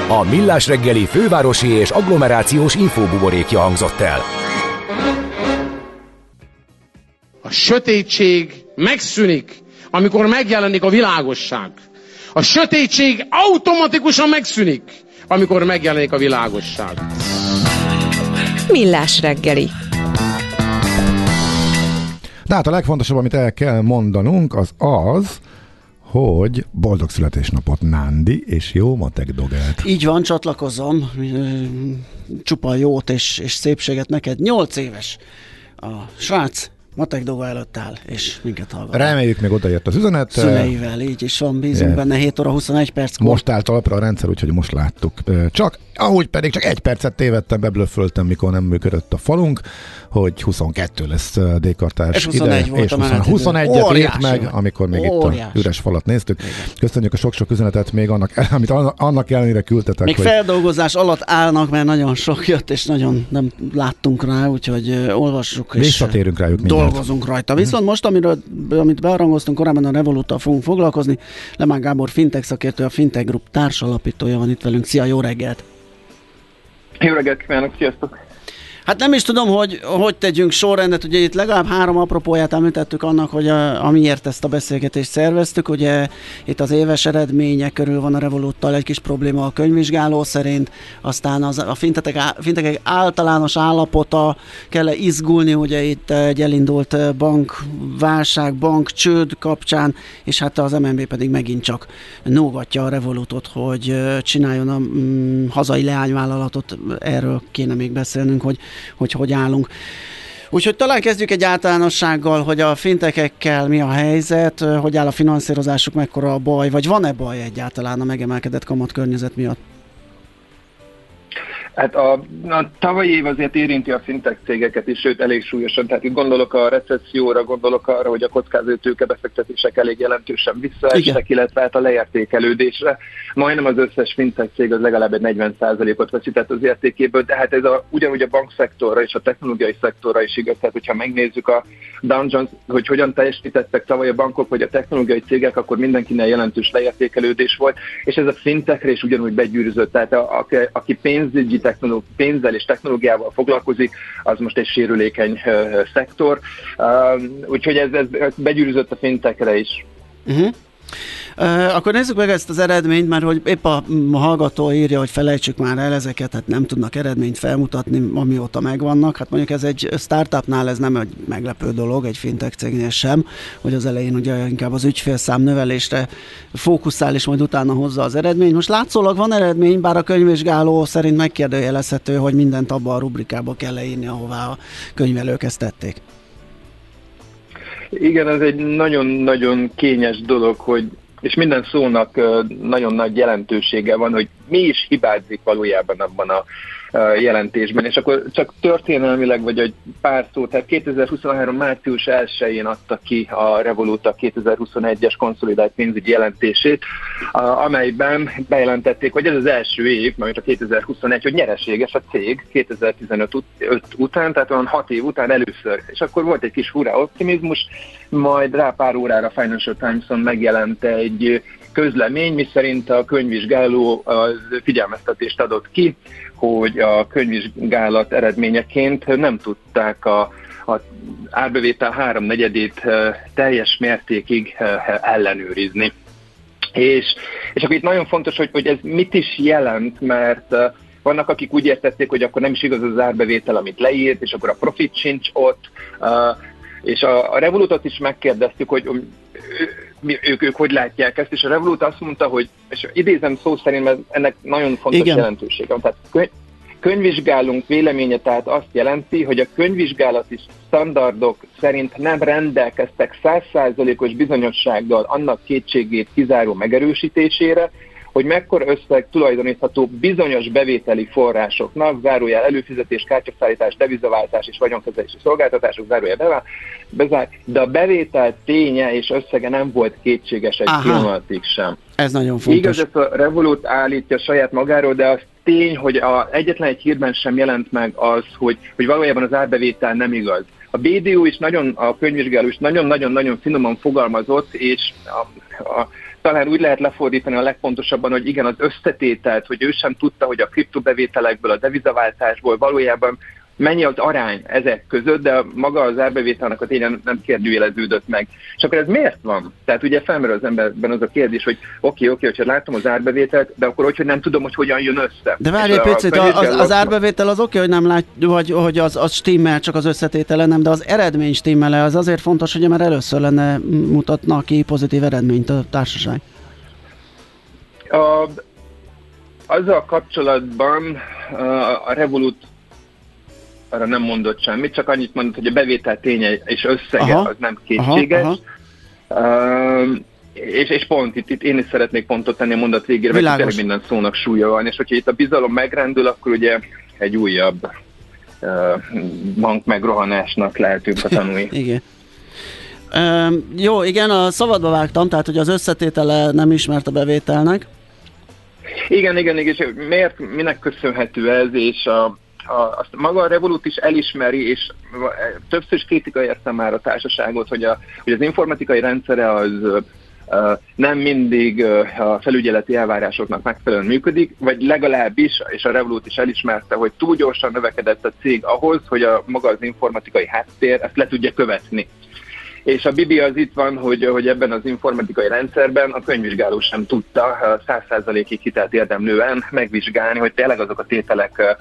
A Millás reggeli fővárosi és agglomerációs infóbuborékja hangzott el. A sötétség megszűnik, amikor megjelenik a világosság. A sötétség automatikusan megszűnik, amikor megjelenik a világosság. Millás reggeli. De hát a legfontosabb, amit el kell mondanunk, az az, hogy boldog születésnapot Nándi, és jó matek dogelt. Így van, csatlakozom. Csupa jót és, és szépséget neked. Nyolc éves a srác, matek dolga előtt áll, és minket hallgat. Reméljük, még odaért az üzenet. Szüleivel, így is van, bízunk yeah. benne, 7 óra 21 perc. Most állt talpra a rendszer, úgyhogy most láttuk. Csak, ahogy pedig csak egy percet tévedtem, beblöföltem, mikor nem működött a falunk, hogy 22 lesz D-kartás és 21 ide, és 21 et írt meg, amikor még Óriás. itt a üres falat néztük. Igen. Köszönjük a sok-sok üzenetet még annak, amit annak ellenére küldtetek. Még hogy... feldolgozás alatt állnak, mert nagyon sok jött, és nagyon nem láttunk rá, úgyhogy uh, olvassuk. Visszatérünk rájuk mindent. Dolgozunk rajta. Viszont mm. most, amiről, amit bearangoztunk korábban a Revoluttal fogunk foglalkozni, Lemán Gábor Fintech szakértő, a Fintech Group társalapítója van itt velünk. Szia, jó reggelt! Jó reggelt kívánok, sziasztok! Hát nem is tudom, hogy hogy tegyünk sorrendet, ugye itt legalább három apropóját említettük annak, hogy a, amiért ezt a beszélgetést szerveztük, ugye itt az éves eredmények körül van a Revoluttal egy kis probléma a könyvvizsgáló szerint, aztán az, a fintetek, fintekek általános állapota kell -e izgulni, ugye itt egy elindult bankválság, bank csőd kapcsán, és hát az MNB pedig megint csak nógatja a Revolutot, hogy csináljon a mm, hazai leányvállalatot, erről kéne még beszélnünk, hogy hogy hogy állunk. Úgyhogy talán kezdjük egy általánossággal, hogy a fintekekkel mi a helyzet, hogy áll a finanszírozásuk, mekkora a baj, vagy van-e baj egyáltalán a megemelkedett kamatkörnyezet miatt? Hát a, a tavalyi év azért érinti a fintech cégeket is, sőt elég súlyosan. Tehát itt gondolok a recesszióra, gondolok arra, hogy a kockázó tőkebefektetések elég jelentősen visszaestek, illetve hát a leértékelődésre. Majdnem az összes fintech cég az legalább egy 40%-ot veszített az értékéből, de hát ez a, ugyanúgy a bankszektorra és a technológiai szektorra is igaz. Tehát, hogyha megnézzük a Dow Jones, hogy hogyan teljesítettek tavaly a bankok vagy a technológiai cégek, akkor mindenkinek jelentős leértékelődés volt, és ez a fintechre is ugyanúgy begyűrűzött. Tehát a, a, aki pénzügyi technológ, pénzzel és technológiával foglalkozik, az most egy sérülékeny szektor. Úgyhogy ez, ez begyűrűzött a fintekre is. Uh-huh. Akkor nézzük meg ezt az eredményt, mert hogy épp a, a hallgató írja, hogy felejtsük már el ezeket, hát nem tudnak eredményt felmutatni, amióta megvannak. Hát mondjuk ez egy startupnál ez nem egy meglepő dolog, egy fintech cégnél sem, hogy az elején ugye inkább az ügyfélszám növelésre fókuszál, és majd utána hozza az eredményt. Most látszólag van eredmény, bár a könyvvizsgáló szerint megkérdőjelezhető, hogy mindent abba a rubrikába kell leírni, ahová a könyvelők ezt tették. Igen, ez egy nagyon-nagyon kényes dolog, hogy és minden szónak nagyon nagy jelentősége van, hogy mi is hibázik valójában abban a jelentésben. És akkor csak történelmileg, vagy egy pár szó, tehát 2023. március 1-én adta ki a Revolut a 2021-es konszolidált pénzügyi jelentését, amelyben bejelentették, hogy ez az első év, majd a 2021, hogy nyereséges a cég 2015 ut- után, tehát olyan 6 év után először. És akkor volt egy kis fura optimizmus, majd rá pár órára Financial Times-on megjelent egy közlemény, miszerint a könyvvizsgáló az figyelmeztetést adott ki, hogy a könyvvizsgálat eredményeként nem tudták a, a árbevétel háromnegyedét teljes mértékig ellenőrizni. És, és akkor itt nagyon fontos, hogy, hogy ez mit is jelent, mert vannak, akik úgy értették, hogy akkor nem is igaz az árbevétel, amit leírt, és akkor a profit sincs ott, és a, a Revolutot is megkérdeztük, hogy mi, ők, ők hogy látják ezt, és a Revolut azt mondta, hogy, és idézem szó szerint, mert ennek nagyon fontos Igen. jelentősége van. Tehát könyv, könyvvizsgálunk véleménye tehát azt jelenti, hogy a könyvvizsgálati standardok szerint nem rendelkeztek százszázalékos bizonyossággal annak kétségét kizáró megerősítésére, hogy mekkora összeg tulajdonítható bizonyos bevételi forrásoknak, zárójel előfizetés, kártyaszállítás, devizaváltás és vagyonkezelési szolgáltatások, zárójel bezár, de a bevétel ténye és összege nem volt kétséges egy Aha. pillanatig sem. Ez nagyon fontos. Igaz, ezt a Revolut állítja saját magáról, de az tény, hogy a, egyetlen egy hírben sem jelent meg az, hogy, hogy valójában az árbevétel nem igaz. A BDU is nagyon, a könyvvizsgáló is nagyon-nagyon-nagyon finoman fogalmazott, és a, a talán úgy lehet lefordítani a legpontosabban, hogy igen, az összetételt, hogy ő sem tudta, hogy a kriptobevételekből, a devizaváltásból valójában mennyi az arány ezek között, de maga az árbevételnek a tényen nem kérdőjeleződött meg. És akkor ez miért van? Tehát ugye felmerül az emberben az a kérdés, hogy oké, oké, hogyha látom az árbevételt, de akkor hogy, nem tudom, hogy hogyan jön össze. De várj egy picit, az, az, az árbevétel az oké, hogy nem lát, vagy hogy az, az stimmel, csak az összetétele nem, de az eredmény stimmel az azért fontos, hogy már először lenne mutatna ki pozitív eredményt a társaság. A, azzal kapcsolatban a Revolut arra nem mondott semmit, csak annyit mondott, hogy a bevétel ténye és összege aha, az nem kétséges. Aha, aha. Uh, és, és pont itt, itt én is szeretnék pontot tenni a mondat végére, mert tényleg minden szónak súlya van, és hogyha itt a bizalom megrendül, akkor ugye egy újabb uh, bank megrohanásnak lehetünk a tanulni. igen. Uh, jó, igen, a szabadba vágtam, tehát hogy az összetétele nem ismert a bevételnek. Igen, igen, igen, és miért, minek köszönhető ez, és a, a, azt maga a Revolut is elismeri, és többször is kritika érte már a társaságot, hogy, a, hogy az informatikai rendszere az nem mindig a felügyeleti elvárásoknak megfelelően működik, vagy legalábbis, és a Revolut is elismerte, hogy túl gyorsan növekedett a cég ahhoz, hogy a maga az informatikai háttér ezt le tudja követni. És a Bibi az itt van, hogy, hogy ebben az informatikai rendszerben a könyvvizsgáló sem tudta 100%-ig hitelt érdemlően megvizsgálni, hogy tényleg azok a tételek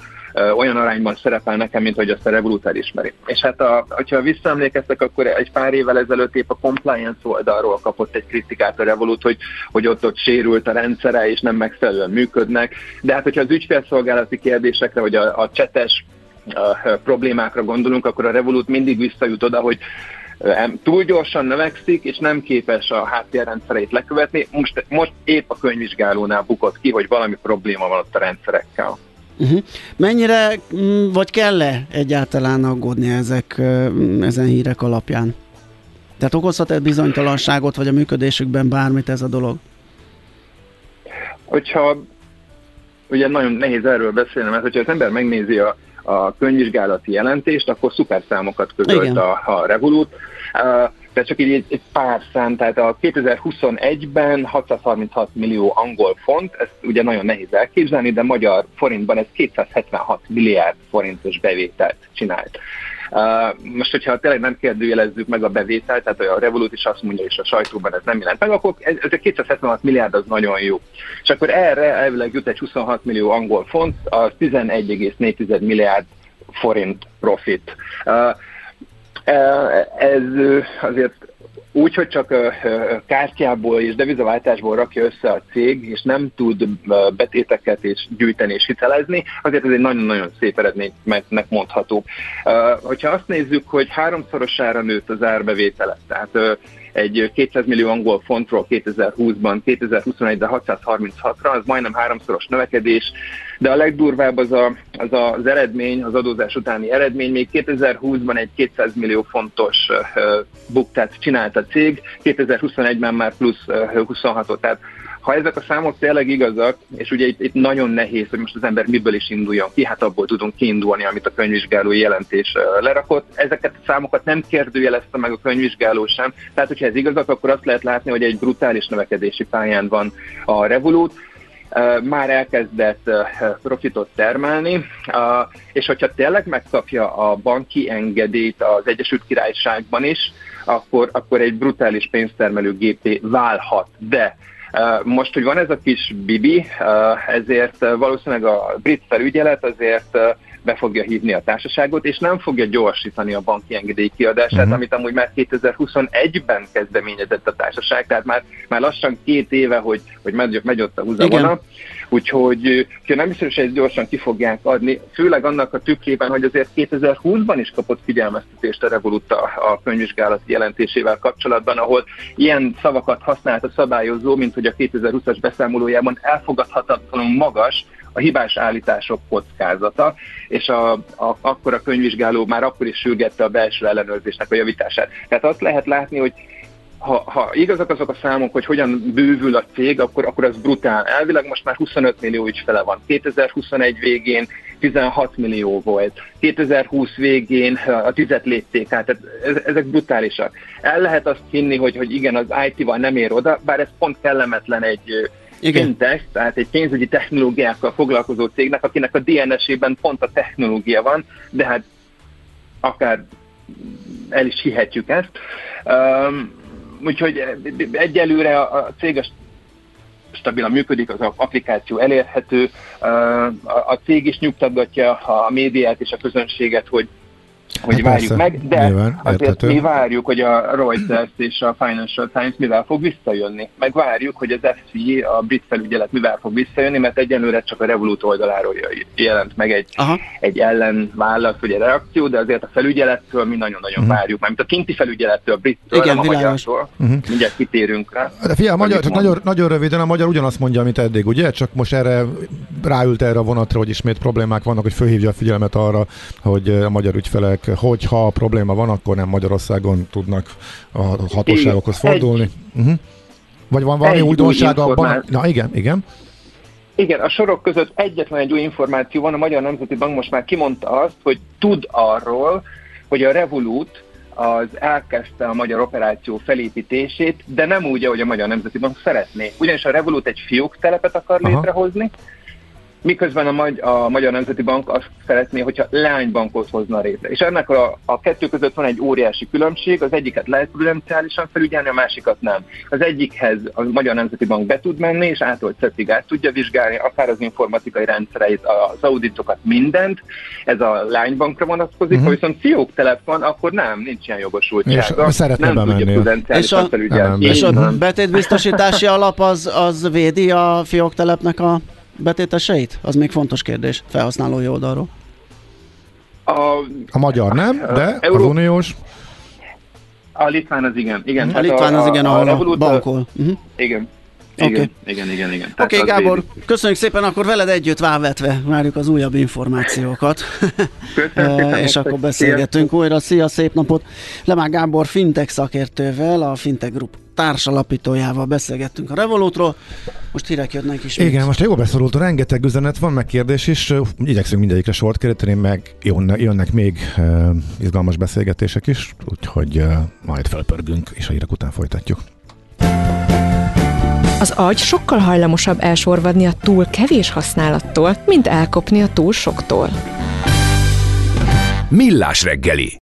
olyan arányban szerepel nekem, mint hogy azt a Revolut elismeri. És hát, a, hogyha visszaemlékeztek, akkor egy pár évvel ezelőtt épp a compliance oldalról kapott egy kritikát a Revolut, hogy, hogy ott, ott sérült a rendszere, és nem megfelelően működnek. De hát, hogyha az ügyfélszolgálati kérdésekre, vagy a, a csetes a problémákra gondolunk, akkor a Revolut mindig visszajut oda, hogy túl gyorsan növekszik, és nem képes a háttérrendszereit lekövetni. Most, most épp a könyvvizsgálónál bukott ki, hogy valami probléma van ott a rendszerekkel. Uh-huh. Mennyire, mm, vagy kell-e egyáltalán aggódni ezek, ezen hírek alapján? Tehát okozhat-e bizonytalanságot, vagy a működésükben bármit ez a dolog? Hogyha, ugye nagyon nehéz erről beszélni, mert hogyha az ember megnézi a, a könyvvizsgálati jelentést, akkor szuper számokat közölt a, a Revolut. Uh, de csak így egy, egy pár szám, tehát a 2021-ben 636 millió angol font, ezt ugye nagyon nehéz elképzelni, de magyar forintban ez 276 milliárd forintos bevételt csinált. Most, hogyha tényleg nem kérdőjelezzük meg a bevételt, tehát a Revolut is azt mondja, és a sajtóban ez nem jelent meg, akkor ez, a 276 milliárd az nagyon jó. És akkor erre elvileg jut egy 26 millió angol font, az 11,4 milliárd forint profit. Ez azért úgy, hogy csak kártyából és devizaváltásból rakja össze a cég, és nem tud betéteket és gyűjteni és hitelezni, azért ez egy nagyon-nagyon szép eredménynek mondható. Hogyha azt nézzük, hogy háromszorosára nőtt az árbevétele, tehát egy 200 millió angol fontról 2020-ban, 2021-ben 636-ra, az majdnem háromszoros növekedés, de a legdurvább az, a, az az eredmény, az adózás utáni eredmény, még 2020-ban egy 200 millió fontos buktát csinált a cég, 2021-ben már plusz uh, 26-ot, tehát ha ezek a számok tényleg igazak, és ugye itt, itt nagyon nehéz, hogy most az ember miből is induljon ki, hát abból tudunk kiindulni, amit a könyvvizsgálói jelentés lerakott. Ezeket a számokat nem kérdőjelezte meg a könyvvizsgáló sem, tehát hogyha ez igazak, akkor azt lehet látni, hogy egy brutális növekedési pályán van a Revolut, már elkezdett profitot termelni, és hogyha tényleg megkapja a banki engedélyt az Egyesült Királyságban is, akkor, akkor egy brutális pénztermelő gépé válhat. De most, hogy van ez a kis bibi, ezért valószínűleg a brit felügyelet azért be fogja hívni a társaságot, és nem fogja gyorsítani a banki engedély kiadását, uh-huh. amit amúgy már 2021-ben kezdeményezett a társaság, tehát már, már lassan két éve, hogy, hogy megy, megy ott a húzavona. Úgyhogy nem biztos, hogy ezt gyorsan ki fogják adni, főleg annak a tükrében, hogy azért 2020-ban is kapott figyelmeztetést a Revolut a, a könyvvizsgálati jelentésével kapcsolatban, ahol ilyen szavakat használt a szabályozó, mint hogy a 2020-as beszámolójában elfogadhatatlanul magas a hibás állítások kockázata, és a, a, akkor a könyvvizsgáló már akkor is sürgette a belső ellenőrzésnek a javítását. Tehát azt lehet látni, hogy ha, ha igazak azok a számok, hogy hogyan bővül a cég, akkor, akkor az brutál. Elvileg most már 25 millió ügyfele van. 2021 végén 16 millió volt. 2020 végén a tizet lépték át, tehát ezek brutálisak. El lehet azt hinni, hogy, hogy igen, az IT-val nem ér oda, bár ez pont kellemetlen egy igen. fintech, tehát egy pénzügyi technológiákkal foglalkozó cégnek, akinek a DNS-ében pont a technológia van, de hát akár el is hihetjük ezt. Um, úgyhogy egyelőre a cég stabilan működik, az applikáció elérhető, a cég is nyugtatgatja a médiát és a közönséget, hogy hogy hát várjuk persze, meg, de nyilván, azért érthető. mi várjuk, hogy a Reuters és a Financial Times mivel fog visszajönni. Meg várjuk, hogy az FCI, a brit felügyelet mivel fog visszajönni, mert egyenlőre csak a Revolut oldaláról jelent meg egy, Aha. egy ellenválasz, vagy egy reakció, de azért a felügyelettől mi nagyon-nagyon uh-huh. várjuk, mert a kinti felügyelettől, a brittől, Igen, nem a magyartól, uh-huh. mindjárt kitérünk rá. De fia, a magyar, csak nagyon, nagyon röviden, a magyar ugyanazt mondja, amit eddig, ugye? Csak most erre ráült erre a vonatra, hogy ismét problémák vannak, hogy fölhívja a figyelmet arra, hogy a magyar ügyfelek, hogyha probléma van, akkor nem Magyarországon tudnak a hatóságokhoz fordulni. Uh-huh. Vagy van valami újdonság abban? Na igen, igen. Igen, a sorok között egyetlen egy új információ van, a Magyar Nemzeti Bank most már kimondta azt, hogy tud arról, hogy a Revolut az elkezdte a magyar operáció felépítését, de nem úgy, ahogy a Magyar Nemzeti Bank szeretné. Ugyanis a Revolut egy fióktelepet akar Aha. létrehozni, miközben a, Magy- a Magyar Nemzeti Bank azt szeretné, hogyha leánybankot hozna létre. És ennek a, a kettő között van egy óriási különbség, az egyiket lehet prudenciálisan felügyelni, a másikat nem. Az egyikhez a Magyar Nemzeti Bank be tud menni, és ától szetig át tudja vizsgálni, akár az informatikai rendszereit, az auditokat, mindent. Ez a lánybankra vonatkozik, uh-huh. ha viszont fiók telep van, akkor nem, nincs ilyen jogosultsága. És nem bemenni. tudja prudenciálisan és a, felügyelni. És a betétbiztosítási alap az, az védi a fiók telepnek a betéteseit? Az még fontos kérdés felhasználói oldalról. A, a magyar nem, de Euró... az uniós. A litván az igen. igen a litván az igen, ahol a, a, a bankol. Uh-huh. Igen. Igen, okay. igen, igen, igen. Oké, okay, Gábor, védi. köszönjük szépen, akkor veled együtt válvetve várjuk az újabb információkat. Köszönöm És akkor beszélgetünk Szia. újra. Szia, szép napot! Lemár Gábor fintech szakértővel, a Fintech Group társalapítójával beszélgettünk a Revolutról. Most hírek jönnek is. Igen, most jó beszorult, rengeteg üzenet van, meg kérdés is. Igyekszünk mindegyikre sort keríteni, meg jönnek még uh, izgalmas beszélgetések is, úgyhogy uh, majd felpörgünk, és a hírek után folytatjuk. Az agy sokkal hajlamosabb elsorvadni a túl kevés használattól, mint elkopni a túl soktól. Millás reggeli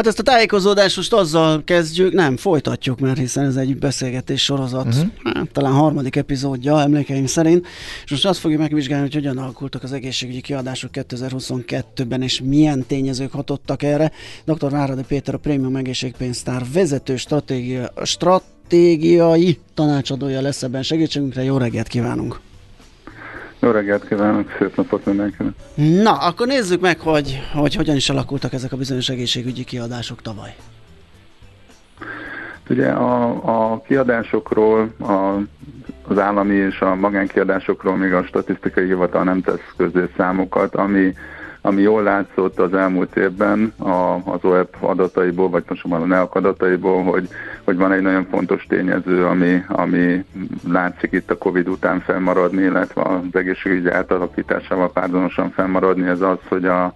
Hát ezt a tájékozódást most azzal kezdjük, nem, folytatjuk, mert hiszen ez egy beszélgetés sorozat, uh-huh. hát, talán harmadik epizódja emlékeim szerint, és most azt fogjuk megvizsgálni, hogy hogyan alakultak az egészségügyi kiadások 2022-ben, és milyen tényezők hatottak erre. Dr. Váradi Péter, a Prémium Egészségpénztár vezető stratégia, stratégiai tanácsadója lesz ebben segítségünkre. Jó reggelt kívánunk! Jó reggelt kívánok, szép napot mindenkinek. Na, akkor nézzük meg, hogy, hogy hogyan is alakultak ezek a bizonyos egészségügyi kiadások tavaly. Ugye a, a kiadásokról, a, az állami és a magánkiadásokról még a statisztikai hivatal nem tesz közé számokat, ami ami jól látszott az elmúlt évben a, az OEP adataiból, vagy most már a NEAK adataiból, hogy, hogy van egy nagyon fontos tényező, ami, ami látszik itt a Covid után fennmaradni, illetve az egészségügyi átalakításával párdonosan fennmaradni, ez az, hogy a,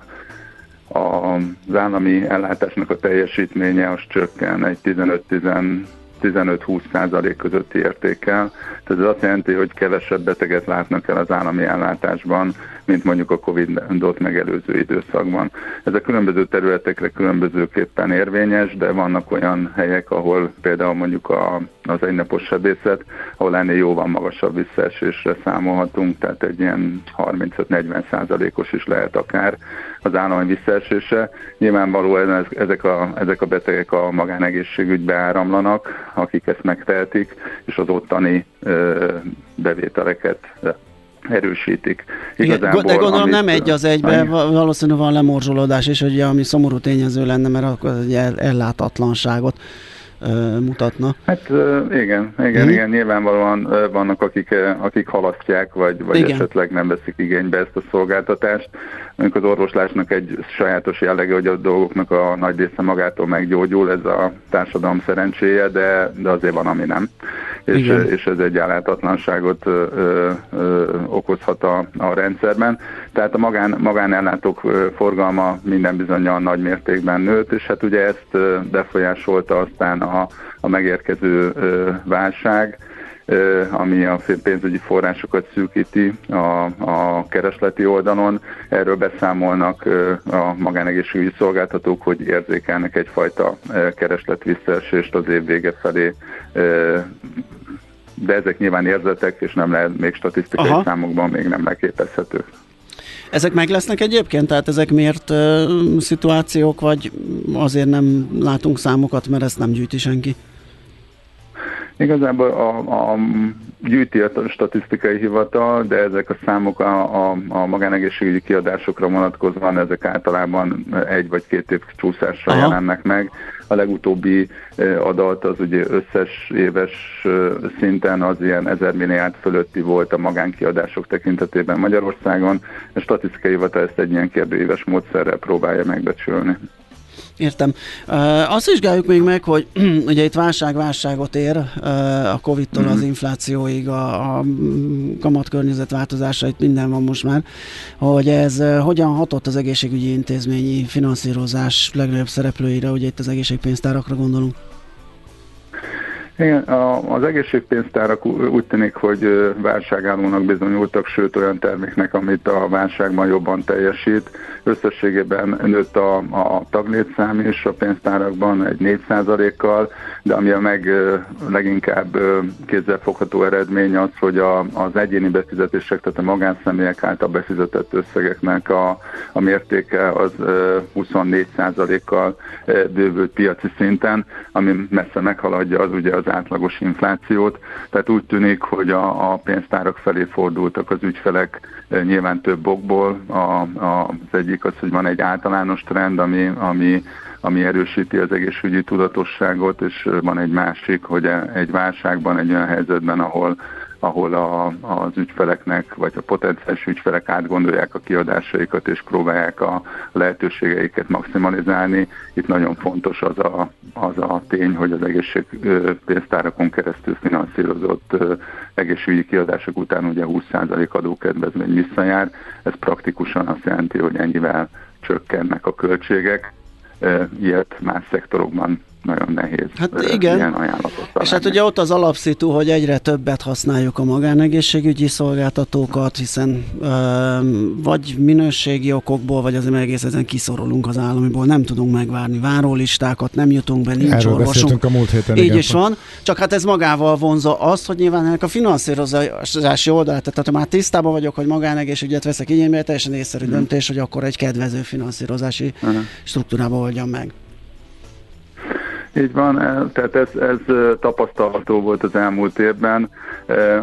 a, az állami ellátásnak a teljesítménye az csökken egy 15-10 15-20 százalék közötti értékkel. Tehát ez azt jelenti, hogy kevesebb beteget látnak el az állami ellátásban, mint mondjuk a Covid-ot megelőző időszakban. Ez a különböző területekre különbözőképpen érvényes, de vannak olyan helyek, ahol például mondjuk a, az egynapos sebészet, ahol ennél jóval magasabb visszaesésre számolhatunk, tehát egy ilyen 35-40 százalékos is lehet akár az állami visszaesése. Nyilvánvalóan ezek a, ezek a betegek a magánegészségügybe áramlanak, akik ezt megtehetik, és az ottani ö, bevételeket erősítik. Igazából, de gondolom amit, nem egy az egyben, valószínűleg van lemorzsolódás, és hogy ami szomorú tényező lenne, mert akkor egy ellátatlanságot mutatna. Hát igen, igen, hmm. igen, nyilvánvalóan vannak, akik, akik halasztják, vagy, vagy esetleg nem veszik igénybe ezt a szolgáltatást. Mondjuk az orvoslásnak egy sajátos jellege, hogy a dolgoknak a nagy része magától meggyógyul, ez a társadalom szerencséje, de, de azért van, ami nem. És, és ez egy ö, okozhat a, a rendszerben. Tehát a magán, magánellátók forgalma minden bizonyal nagy mértékben nőtt, és hát ugye ezt befolyásolta aztán a, a megérkező válság, ami a pénzügyi forrásokat szűkíti a, a keresleti oldalon. Erről beszámolnak a magánegészségügyi szolgáltatók, hogy érzékelnek egyfajta kereslet visszaesést az év vége felé de ezek nyilván érzetek, és nem lehet még statisztikai Aha. számokban még nem leképezhetők. Ezek meg lesznek egyébként? Tehát ezek miért uh, szituációk, vagy azért nem látunk számokat, mert ezt nem gyűjti senki? Igazából a, a gyűjti a statisztikai hivatal, de ezek a számok a, a, a magánegészségügyi kiadásokra vonatkozóan ezek általában egy vagy két év csúszással jelennek meg. A legutóbbi adat az ugye összes éves szinten az ilyen 1000 milliárd fölötti volt a magánkiadások tekintetében Magyarországon. A statisztikai hivatal ezt egy ilyen kérdőéves módszerrel próbálja megbecsülni. Értem. Azt vizsgáljuk még meg, hogy ugye itt válság-válságot ér uh, a Covid-tól mm-hmm. az mhm. inflációig, a, a kamatkörnyezet változásait, minden van most már, hogy ez hogyan hatott az egészségügyi intézményi finanszírozás legnagyobb szereplőire, ugye itt az egészségpénztárakra gondolunk. Igen, az egészségpénztárak úgy tűnik, hogy válságállónak bizonyultak, sőt olyan terméknek, amit a válságban jobban teljesít. Összességében nőtt a, a taglétszám is a pénztárakban egy 4%-kal, de ami a meg leginkább kézzelfogható eredmény az, hogy a, az egyéni befizetések, tehát a magánszemélyek által befizetett összegeknek a, a mértéke az 24%-kal bővült piaci szinten, ami messze meghaladja az ugye az átlagos inflációt. Tehát úgy tűnik, hogy a, a pénztárak felé fordultak az ügyfelek nyilván több okból. A, a, az egyik az, hogy van egy általános trend, ami, ami ami erősíti az egészségügyi tudatosságot, és van egy másik, hogy egy válságban, egy olyan helyzetben, ahol ahol a, az ügyfeleknek, vagy a potenciális ügyfelek átgondolják a kiadásaikat, és próbálják a lehetőségeiket maximalizálni. Itt nagyon fontos az a, az a tény, hogy az egészségpénztárakon keresztül finanszírozott egészségügyi kiadások után ugye 20% adókedvezmény visszajár. Ez praktikusan azt jelenti, hogy ennyivel csökkennek a költségek. Ilyet más szektorokban nagyon nehéz Hát igen. ilyen ajánlatot. És hát ugye ott az alapszitu, hogy egyre többet használjuk a magánegészségügyi szolgáltatókat, hiszen ö, vagy minőségi okokból, vagy azért egész ezen kiszorulunk az államiból, nem tudunk megvárni várólistákat, nem jutunk be, nincs Erről orvosunk. a múlt héten. Így igen. is van, csak hát ez magával vonza azt, hogy nyilván ennek a finanszírozási oldal, tehát ha már tisztában vagyok, hogy magánegészségügyet veszek igénybe, teljesen észszerű Mhm. döntés, hogy akkor egy kedvező finanszírozási Aha. struktúrába oldjam meg. Így van, eh, tehát ez, ez tapasztalható volt az elmúlt évben.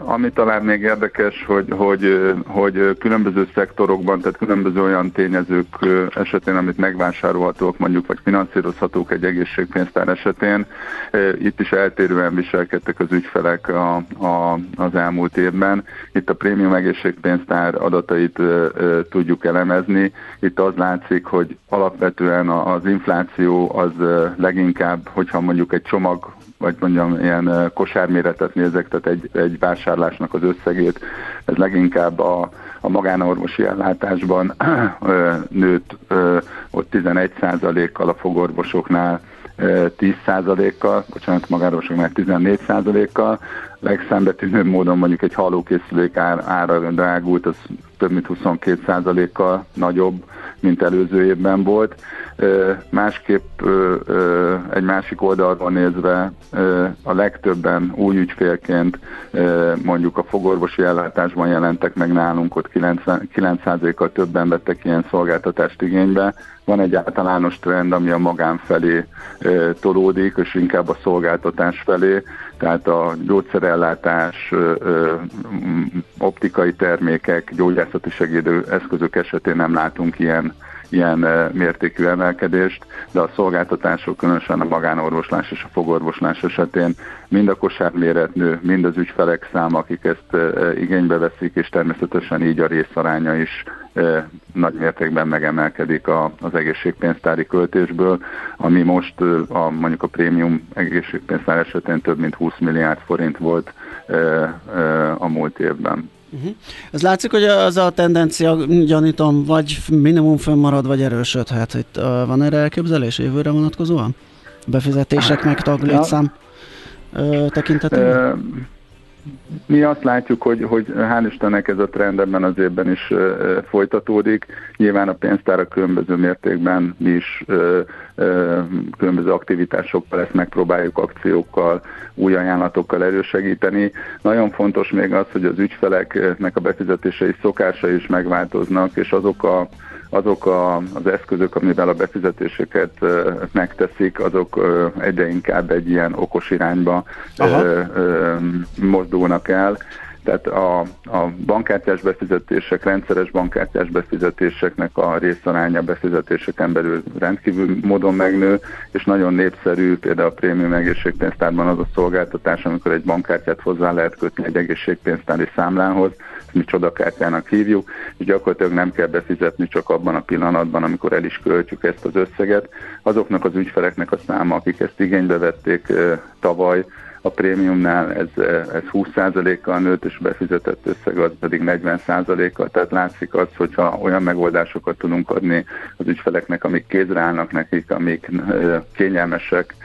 Ami talán még érdekes, hogy, hogy, hogy különböző szektorokban, tehát különböző olyan tényezők esetén, amit megvásárolhatók mondjuk, vagy finanszírozhatók egy egészségpénztár esetén, itt is eltérően viselkedtek az ügyfelek a, a, az elmúlt évben. Itt a prémium egészségpénztár adatait tudjuk elemezni. Itt az látszik, hogy alapvetően az infláció az leginkább, hogyha mondjuk egy csomag vagy mondjam, ilyen kosárméretet nézek, tehát egy, egy vásárlásnak az összegét, ez leginkább a, a magánorvosi ellátásban nőtt ott 11%-kal, a fogorvosoknál ö, 10%-kal, bocsánat, magánorvosoknál 14%-kal, legszembetűnőbb módon mondjuk egy halókészülék ár, ára drágult, az több mint 22%-kal nagyobb, mint előző évben volt. Másképp egy másik oldalról nézve a legtöbben új ügyfélként mondjuk a fogorvosi ellátásban jelentek meg nálunk, ott 90 9%-kal többen vettek ilyen szolgáltatást igénybe. Van egy általános trend, ami a magán felé tolódik, és inkább a szolgáltatás felé, tehát a gyógyszerellátás, optikai termékek, gyógyászati segédő eszközök esetén nem látunk ilyen ilyen mértékű emelkedést, de a szolgáltatások, különösen a magánorvoslás és a fogorvoslás esetén mind a kosárméret nő, mind az ügyfelek száma, akik ezt igénybe veszik, és természetesen így a részaránya is nagy mértékben megemelkedik az egészségpénztári költésből, ami most a, mondjuk a prémium egészségpénztár esetén több mint 20 milliárd forint volt a múlt évben. Uh-huh. Ez látszik, hogy az a tendencia, gyanítom, vagy minimum fönnmarad, vagy erősödhet. Itt uh, van erre elképzelés jövőre vonatkozóan? Befizetések meg taglétszám uh, tekintetében? Ö, Mi azt látjuk, hogy, hogy hál' Istennek ez a trend ebben az évben is folytatódik. Nyilván a pénztárak különböző mértékben mi is különböző aktivitásokkal ezt megpróbáljuk akciókkal, új ajánlatokkal elősegíteni. Nagyon fontos még az, hogy az ügyfeleknek a befizetései szokásai is megváltoznak, és azok a azok a, az eszközök, amivel a befizetéseket megteszik, azok egyre inkább egy ilyen okos irányba ö, mozdulnak el. Tehát a, a bankkártyás befizetések, rendszeres bankkártyás befizetéseknek a részaránya befizetéseken belül rendkívül módon megnő, és nagyon népszerű például a prémium egészségpénztárban az a szolgáltatás, amikor egy bankkártyát hozzá lehet kötni egy egészségpénztári számlához, ezt mi csodakártyának hívjuk, és gyakorlatilag nem kell befizetni csak abban a pillanatban, amikor el is költjük ezt az összeget. Azoknak az ügyfeleknek a száma, akik ezt igénybe vették tavaly, a prémiumnál ez, ez 20%-kal nőtt, és befizetett összeg az pedig 40%-kal, tehát látszik az, hogyha olyan megoldásokat tudunk adni az ügyfeleknek, amik kézre állnak nekik, amik kényelmesek,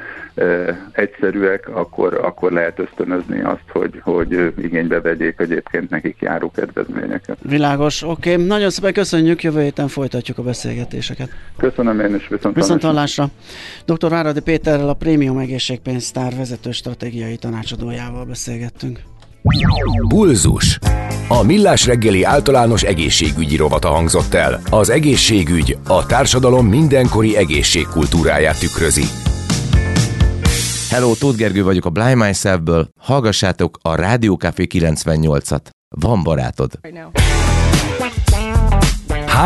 egyszerűek, akkor, akkor lehet ösztönözni azt, hogy, hogy igénybe vegyék egyébként nekik járó kedvezményeket. Világos, oké. Okay. Nagyon szépen köszönjük, jövő héten folytatjuk a beszélgetéseket. Köszönöm én is, viszont, viszont hallásra. Dr. Váradi Péterrel a Prémium Egészségpénztár vezető stratégiai tanácsadójával beszélgettünk. Pulzus. A Millás reggeli általános egészségügyi rovata hangzott el. Az egészségügy a társadalom mindenkori egészségkultúráját tükrözi. Hello, Tóth Gergő vagyok a Blind Myself-ből. Hallgassátok a Rádió Café 98-at. Van barátod.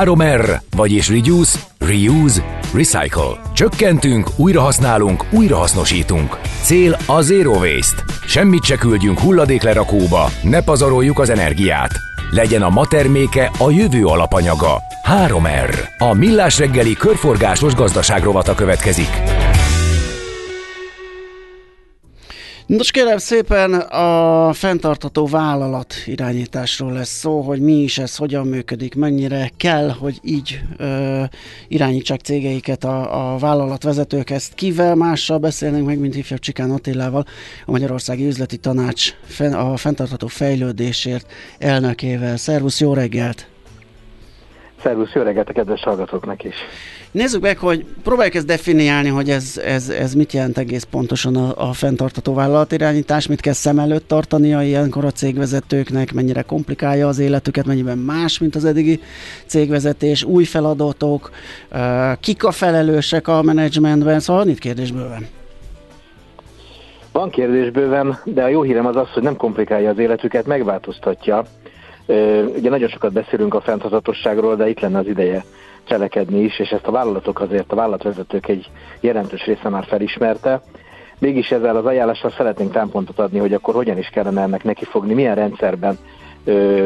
3R, vagyis Reduce, Reuse, Recycle. Csökkentünk, újrahasználunk, újrahasznosítunk. Cél a Zero Waste. Semmit se küldjünk hulladéklerakóba, ne pazaroljuk az energiát. Legyen a ma terméke a jövő alapanyaga. 3R. A Millás reggeli körforgásos gazdaságrovata következik. Nos kérem szépen a fenntartató vállalat irányításról lesz szó, hogy mi is ez, hogyan működik, mennyire kell, hogy így ö, irányítsák cégeiket a, a vállalatvezetők. Ezt kivel mással beszélnénk meg, mint ifjabb Csikán Attilával, a Magyarországi Üzleti Tanács a fenntartató fejlődésért elnökével. Szervusz, jó reggelt! Szervusz, jó reggelt a kedves hallgatóknak is! Nézzük meg, hogy próbáljuk ezt definiálni, hogy ez, ez, ez mit jelent egész pontosan a, a fenntartató vállalatirányítás, mit kell szem előtt tartania ilyenkor a cégvezetőknek, mennyire komplikálja az életüket, mennyiben más, mint az eddigi cégvezetés, új feladatok, kik a felelősek a menedzsmentben, szóval van itt kérdésbőven. Van kérdésbőven, de a jó hírem az az, hogy nem komplikálja az életüket, megváltoztatja. Ugye nagyon sokat beszélünk a fenntartatosságról, de itt lenne az ideje cselekedni is, és ezt a vállalatok azért, a vállalatvezetők egy jelentős része már felismerte. Mégis ezzel az ajánlással szeretnénk támpontot adni, hogy akkor hogyan is kellene ennek nekifogni, milyen rendszerben,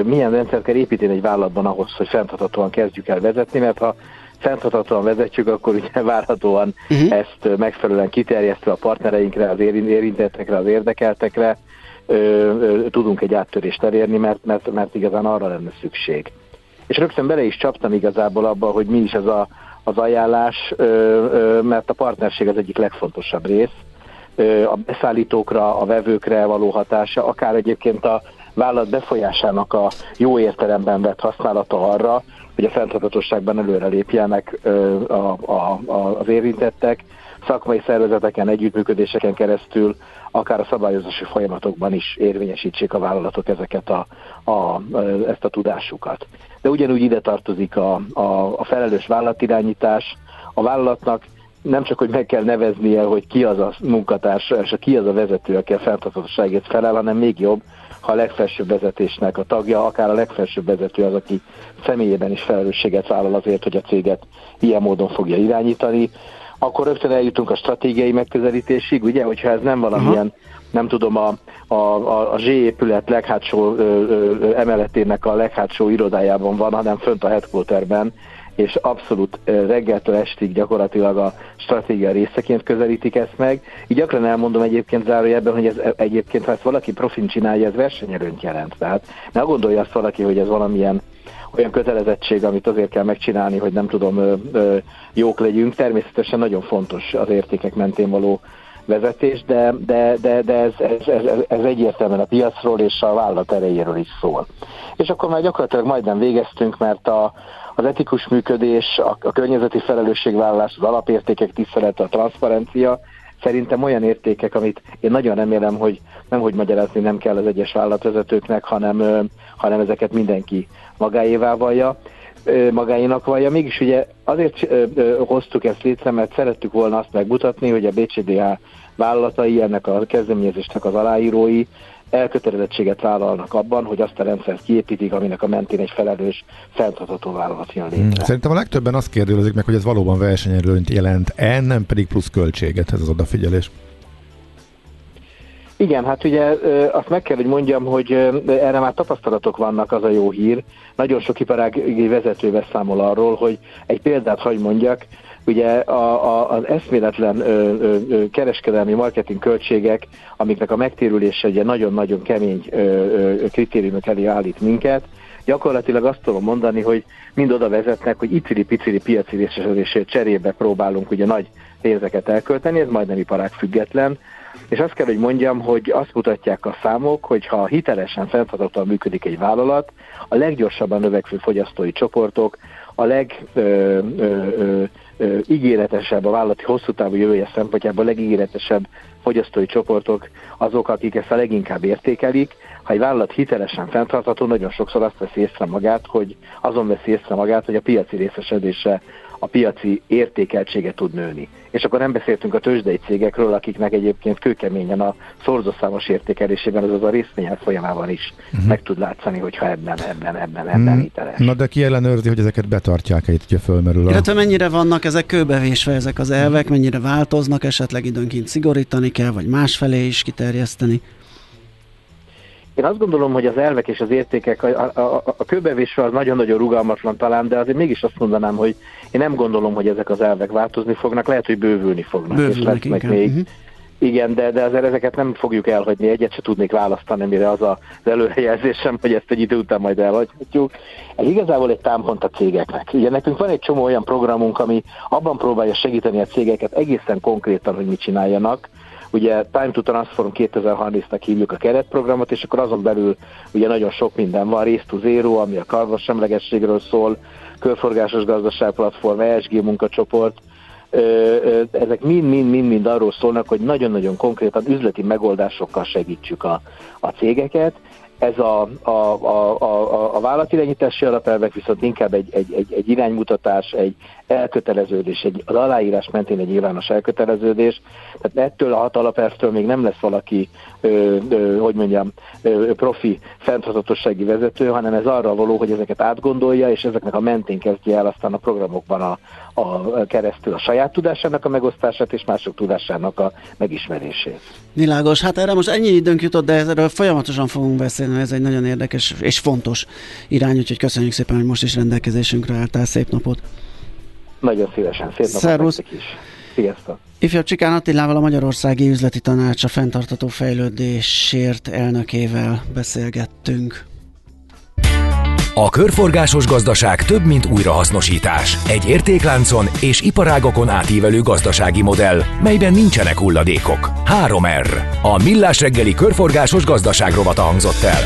milyen rendszert kell építeni egy vállalatban ahhoz, hogy fenntarthatóan kezdjük el vezetni, mert ha fenntarthatóan vezetjük, akkor ugye várhatóan uh-huh. ezt megfelelően kiterjesztve a partnereinkre, az érintettekre, az érdekeltekre ö, ö, tudunk egy áttörést elérni, mert, mert, mert igazán arra lenne szükség és rögtön bele is csaptam igazából abba, hogy mi is ez a, az ajánlás, mert a partnerség az egyik legfontosabb rész. A beszállítókra, a vevőkre való hatása, akár egyébként a vállalat befolyásának a jó értelemben vett használata arra, hogy a fenntarthatóságban előrelépjenek a, a, a, az érintettek, szakmai szervezeteken, együttműködéseken keresztül, akár a szabályozási folyamatokban is érvényesítsék a vállalatok ezeket a, a, ezt a tudásukat de ugyanúgy ide tartozik a, a, a felelős vállalatirányítás. A vállalatnak nem csak, hogy meg kell neveznie, hogy ki az a munkatárs, és ki az a vezető, aki a fenntarthatóságért felel, hanem még jobb, ha a legfelsőbb vezetésnek a tagja, akár a legfelsőbb vezető az, aki személyében is felelősséget vállal azért, hogy a céget ilyen módon fogja irányítani, akkor rögtön eljutunk a stratégiai megközelítésig, ugye, hogyha ez nem valamilyen Aha nem tudom, a, a, a, a Z épület leghátsó ö, ö, emeletének a leghátsó irodájában van, hanem fönt a headquarterben, és abszolút reggeltől estig gyakorlatilag a stratégia részeként közelítik ezt meg. Így gyakran elmondom egyébként zárójelben, hogy ez egyébként, ha ezt valaki profin csinálja, ez versenyerőnt jelent. Tehát ne gondolja azt valaki, hogy ez valamilyen olyan kötelezettség, amit azért kell megcsinálni, hogy nem tudom, jók legyünk. Természetesen nagyon fontos az értékek mentén való vezetés, de, de, de, de ez, ez, ez, ez egyértelműen a piacról és a vállalat erejéről is szól. És akkor már gyakorlatilag majdnem végeztünk, mert a, az etikus működés, a, a környezeti felelősségvállalás, az alapértékek tisztelete, a transzparencia, szerintem olyan értékek, amit én nagyon remélem, hogy nem hogy magyarázni nem kell az egyes vállalatvezetőknek, hanem, hanem ezeket mindenki magáévá vallja magáinak vallja. Mégis ugye azért hoztuk ezt létre, mert szerettük volna azt megmutatni, hogy a BCDH vállalatai, ennek a kezdeményezésnek az aláírói elkötelezettséget vállalnak abban, hogy azt a rendszert kiépítik, aminek a mentén egy felelős, fenntartható vállalat jön létre. Hmm. Szerintem a legtöbben azt kérdezik meg, hogy ez valóban versenyelőnyt jelent-e, nem pedig plusz költséget, ez az odafigyelés. Igen, hát ugye azt meg kell, hogy mondjam, hogy erre már tapasztalatok vannak, az a jó hír. Nagyon sok iparági vezető beszámol arról, hogy egy példát hagy mondjak, ugye a, a, az eszméletlen ö, ö, kereskedelmi marketing költségek, amiknek a megtérülése ugye nagyon-nagyon kemény ö, ö, kritériumok elé állít minket, gyakorlatilag azt tudom mondani, hogy mind oda vezetnek, hogy iciri-piciri piaci részesedésért cserébe próbálunk ugye nagy pénzeket elkölteni, ez majdnem iparág független, és azt kell, hogy mondjam, hogy azt mutatják a számok, hogy ha hitelesen, fenntarthatóan működik egy vállalat, a leggyorsabban növekvő fogyasztói csoportok, a legígéretesebb a vállalati hosszú távú jövője szempontjából a legígéretesebb fogyasztói csoportok azok, akik ezt a leginkább értékelik. Ha egy vállalat hitelesen fenntartható, nagyon sokszor azt veszi észre magát, hogy azon veszi észre magát, hogy a piaci részesedése a piaci értékeltsége tud nőni. És akkor nem beszéltünk a tőzsdei cégekről, akiknek egyébként kőkeményen a szorzószámos értékelésében, azaz a részvények folyamában is uh-huh. meg tud látszani, hogyha ebben, ebben, ebben, ebben uh-huh. hiteles. Na de ki ellenőrzi, hogy ezeket betartják, itt ugye fölmerül. A... Illetve mennyire vannak ezek kőbevésve ezek az elvek, mennyire változnak, esetleg időnként szigorítani kell, vagy másfelé is kiterjeszteni? Én azt gondolom, hogy az elvek és az értékek, a, a, a kőbevésre az nagyon-nagyon rugalmatlan talán, de azért mégis azt mondanám, hogy én nem gondolom, hogy ezek az elvek változni fognak, lehet, hogy bővülni fognak, bővülnek és lesznek még. Uh-huh. Igen, de, de azért ezeket nem fogjuk elhagyni, egyet se tudnék választani, mire az az előrejelzésem, hogy ezt egy idő után majd elhagyhatjuk. Ez igazából egy támpont a cégeknek. Ugye nekünk van egy csomó olyan programunk, ami abban próbálja segíteni a cégeket egészen konkrétan, hogy mit csináljanak, ugye Time to Transform 2030-nak hívjuk a keretprogramot, és akkor azon belül ugye nagyon sok minden van, Race to Zero, ami a karbonsemlegességről szól, körforgásos gazdaságplatform, ESG munkacsoport, ezek mind-mind-mind arról szólnak, hogy nagyon-nagyon konkrétan üzleti megoldásokkal segítsük a, a cégeket, ez a, a, a, a, a vállalatirányítási alapelvek viszont inkább egy, egy, egy, egy iránymutatás, egy elköteleződés, egy, az aláírás mentén egy nyilvános elköteleződés. Tehát ettől a hat alapelvtől még nem lesz valaki, ö, ö, hogy mondjam, ö, profi fenntartatossági vezető, hanem ez arra való, hogy ezeket átgondolja, és ezeknek a mentén kezdje el aztán a programokban a, a keresztül a saját tudásának a megosztását és mások tudásának a megismerését. Világos, hát erre most ennyi időnk jutott, de erről folyamatosan fogunk beszélni, ez egy nagyon érdekes és fontos irány, úgyhogy köszönjük szépen, hogy most is rendelkezésünkre álltál, szép napot! Nagyon szívesen, szép napot Szervusz. is! Sziasztok! Ifjabb Csikán Attilával a Magyarországi Üzleti Tanács a fenntartató fejlődésért elnökével beszélgettünk. A körforgásos gazdaság több, mint újrahasznosítás. Egy értékláncon és iparágokon átívelő gazdasági modell, melyben nincsenek hulladékok. 3R. A Millás reggeli körforgásos gazdaság rovata hangzott el.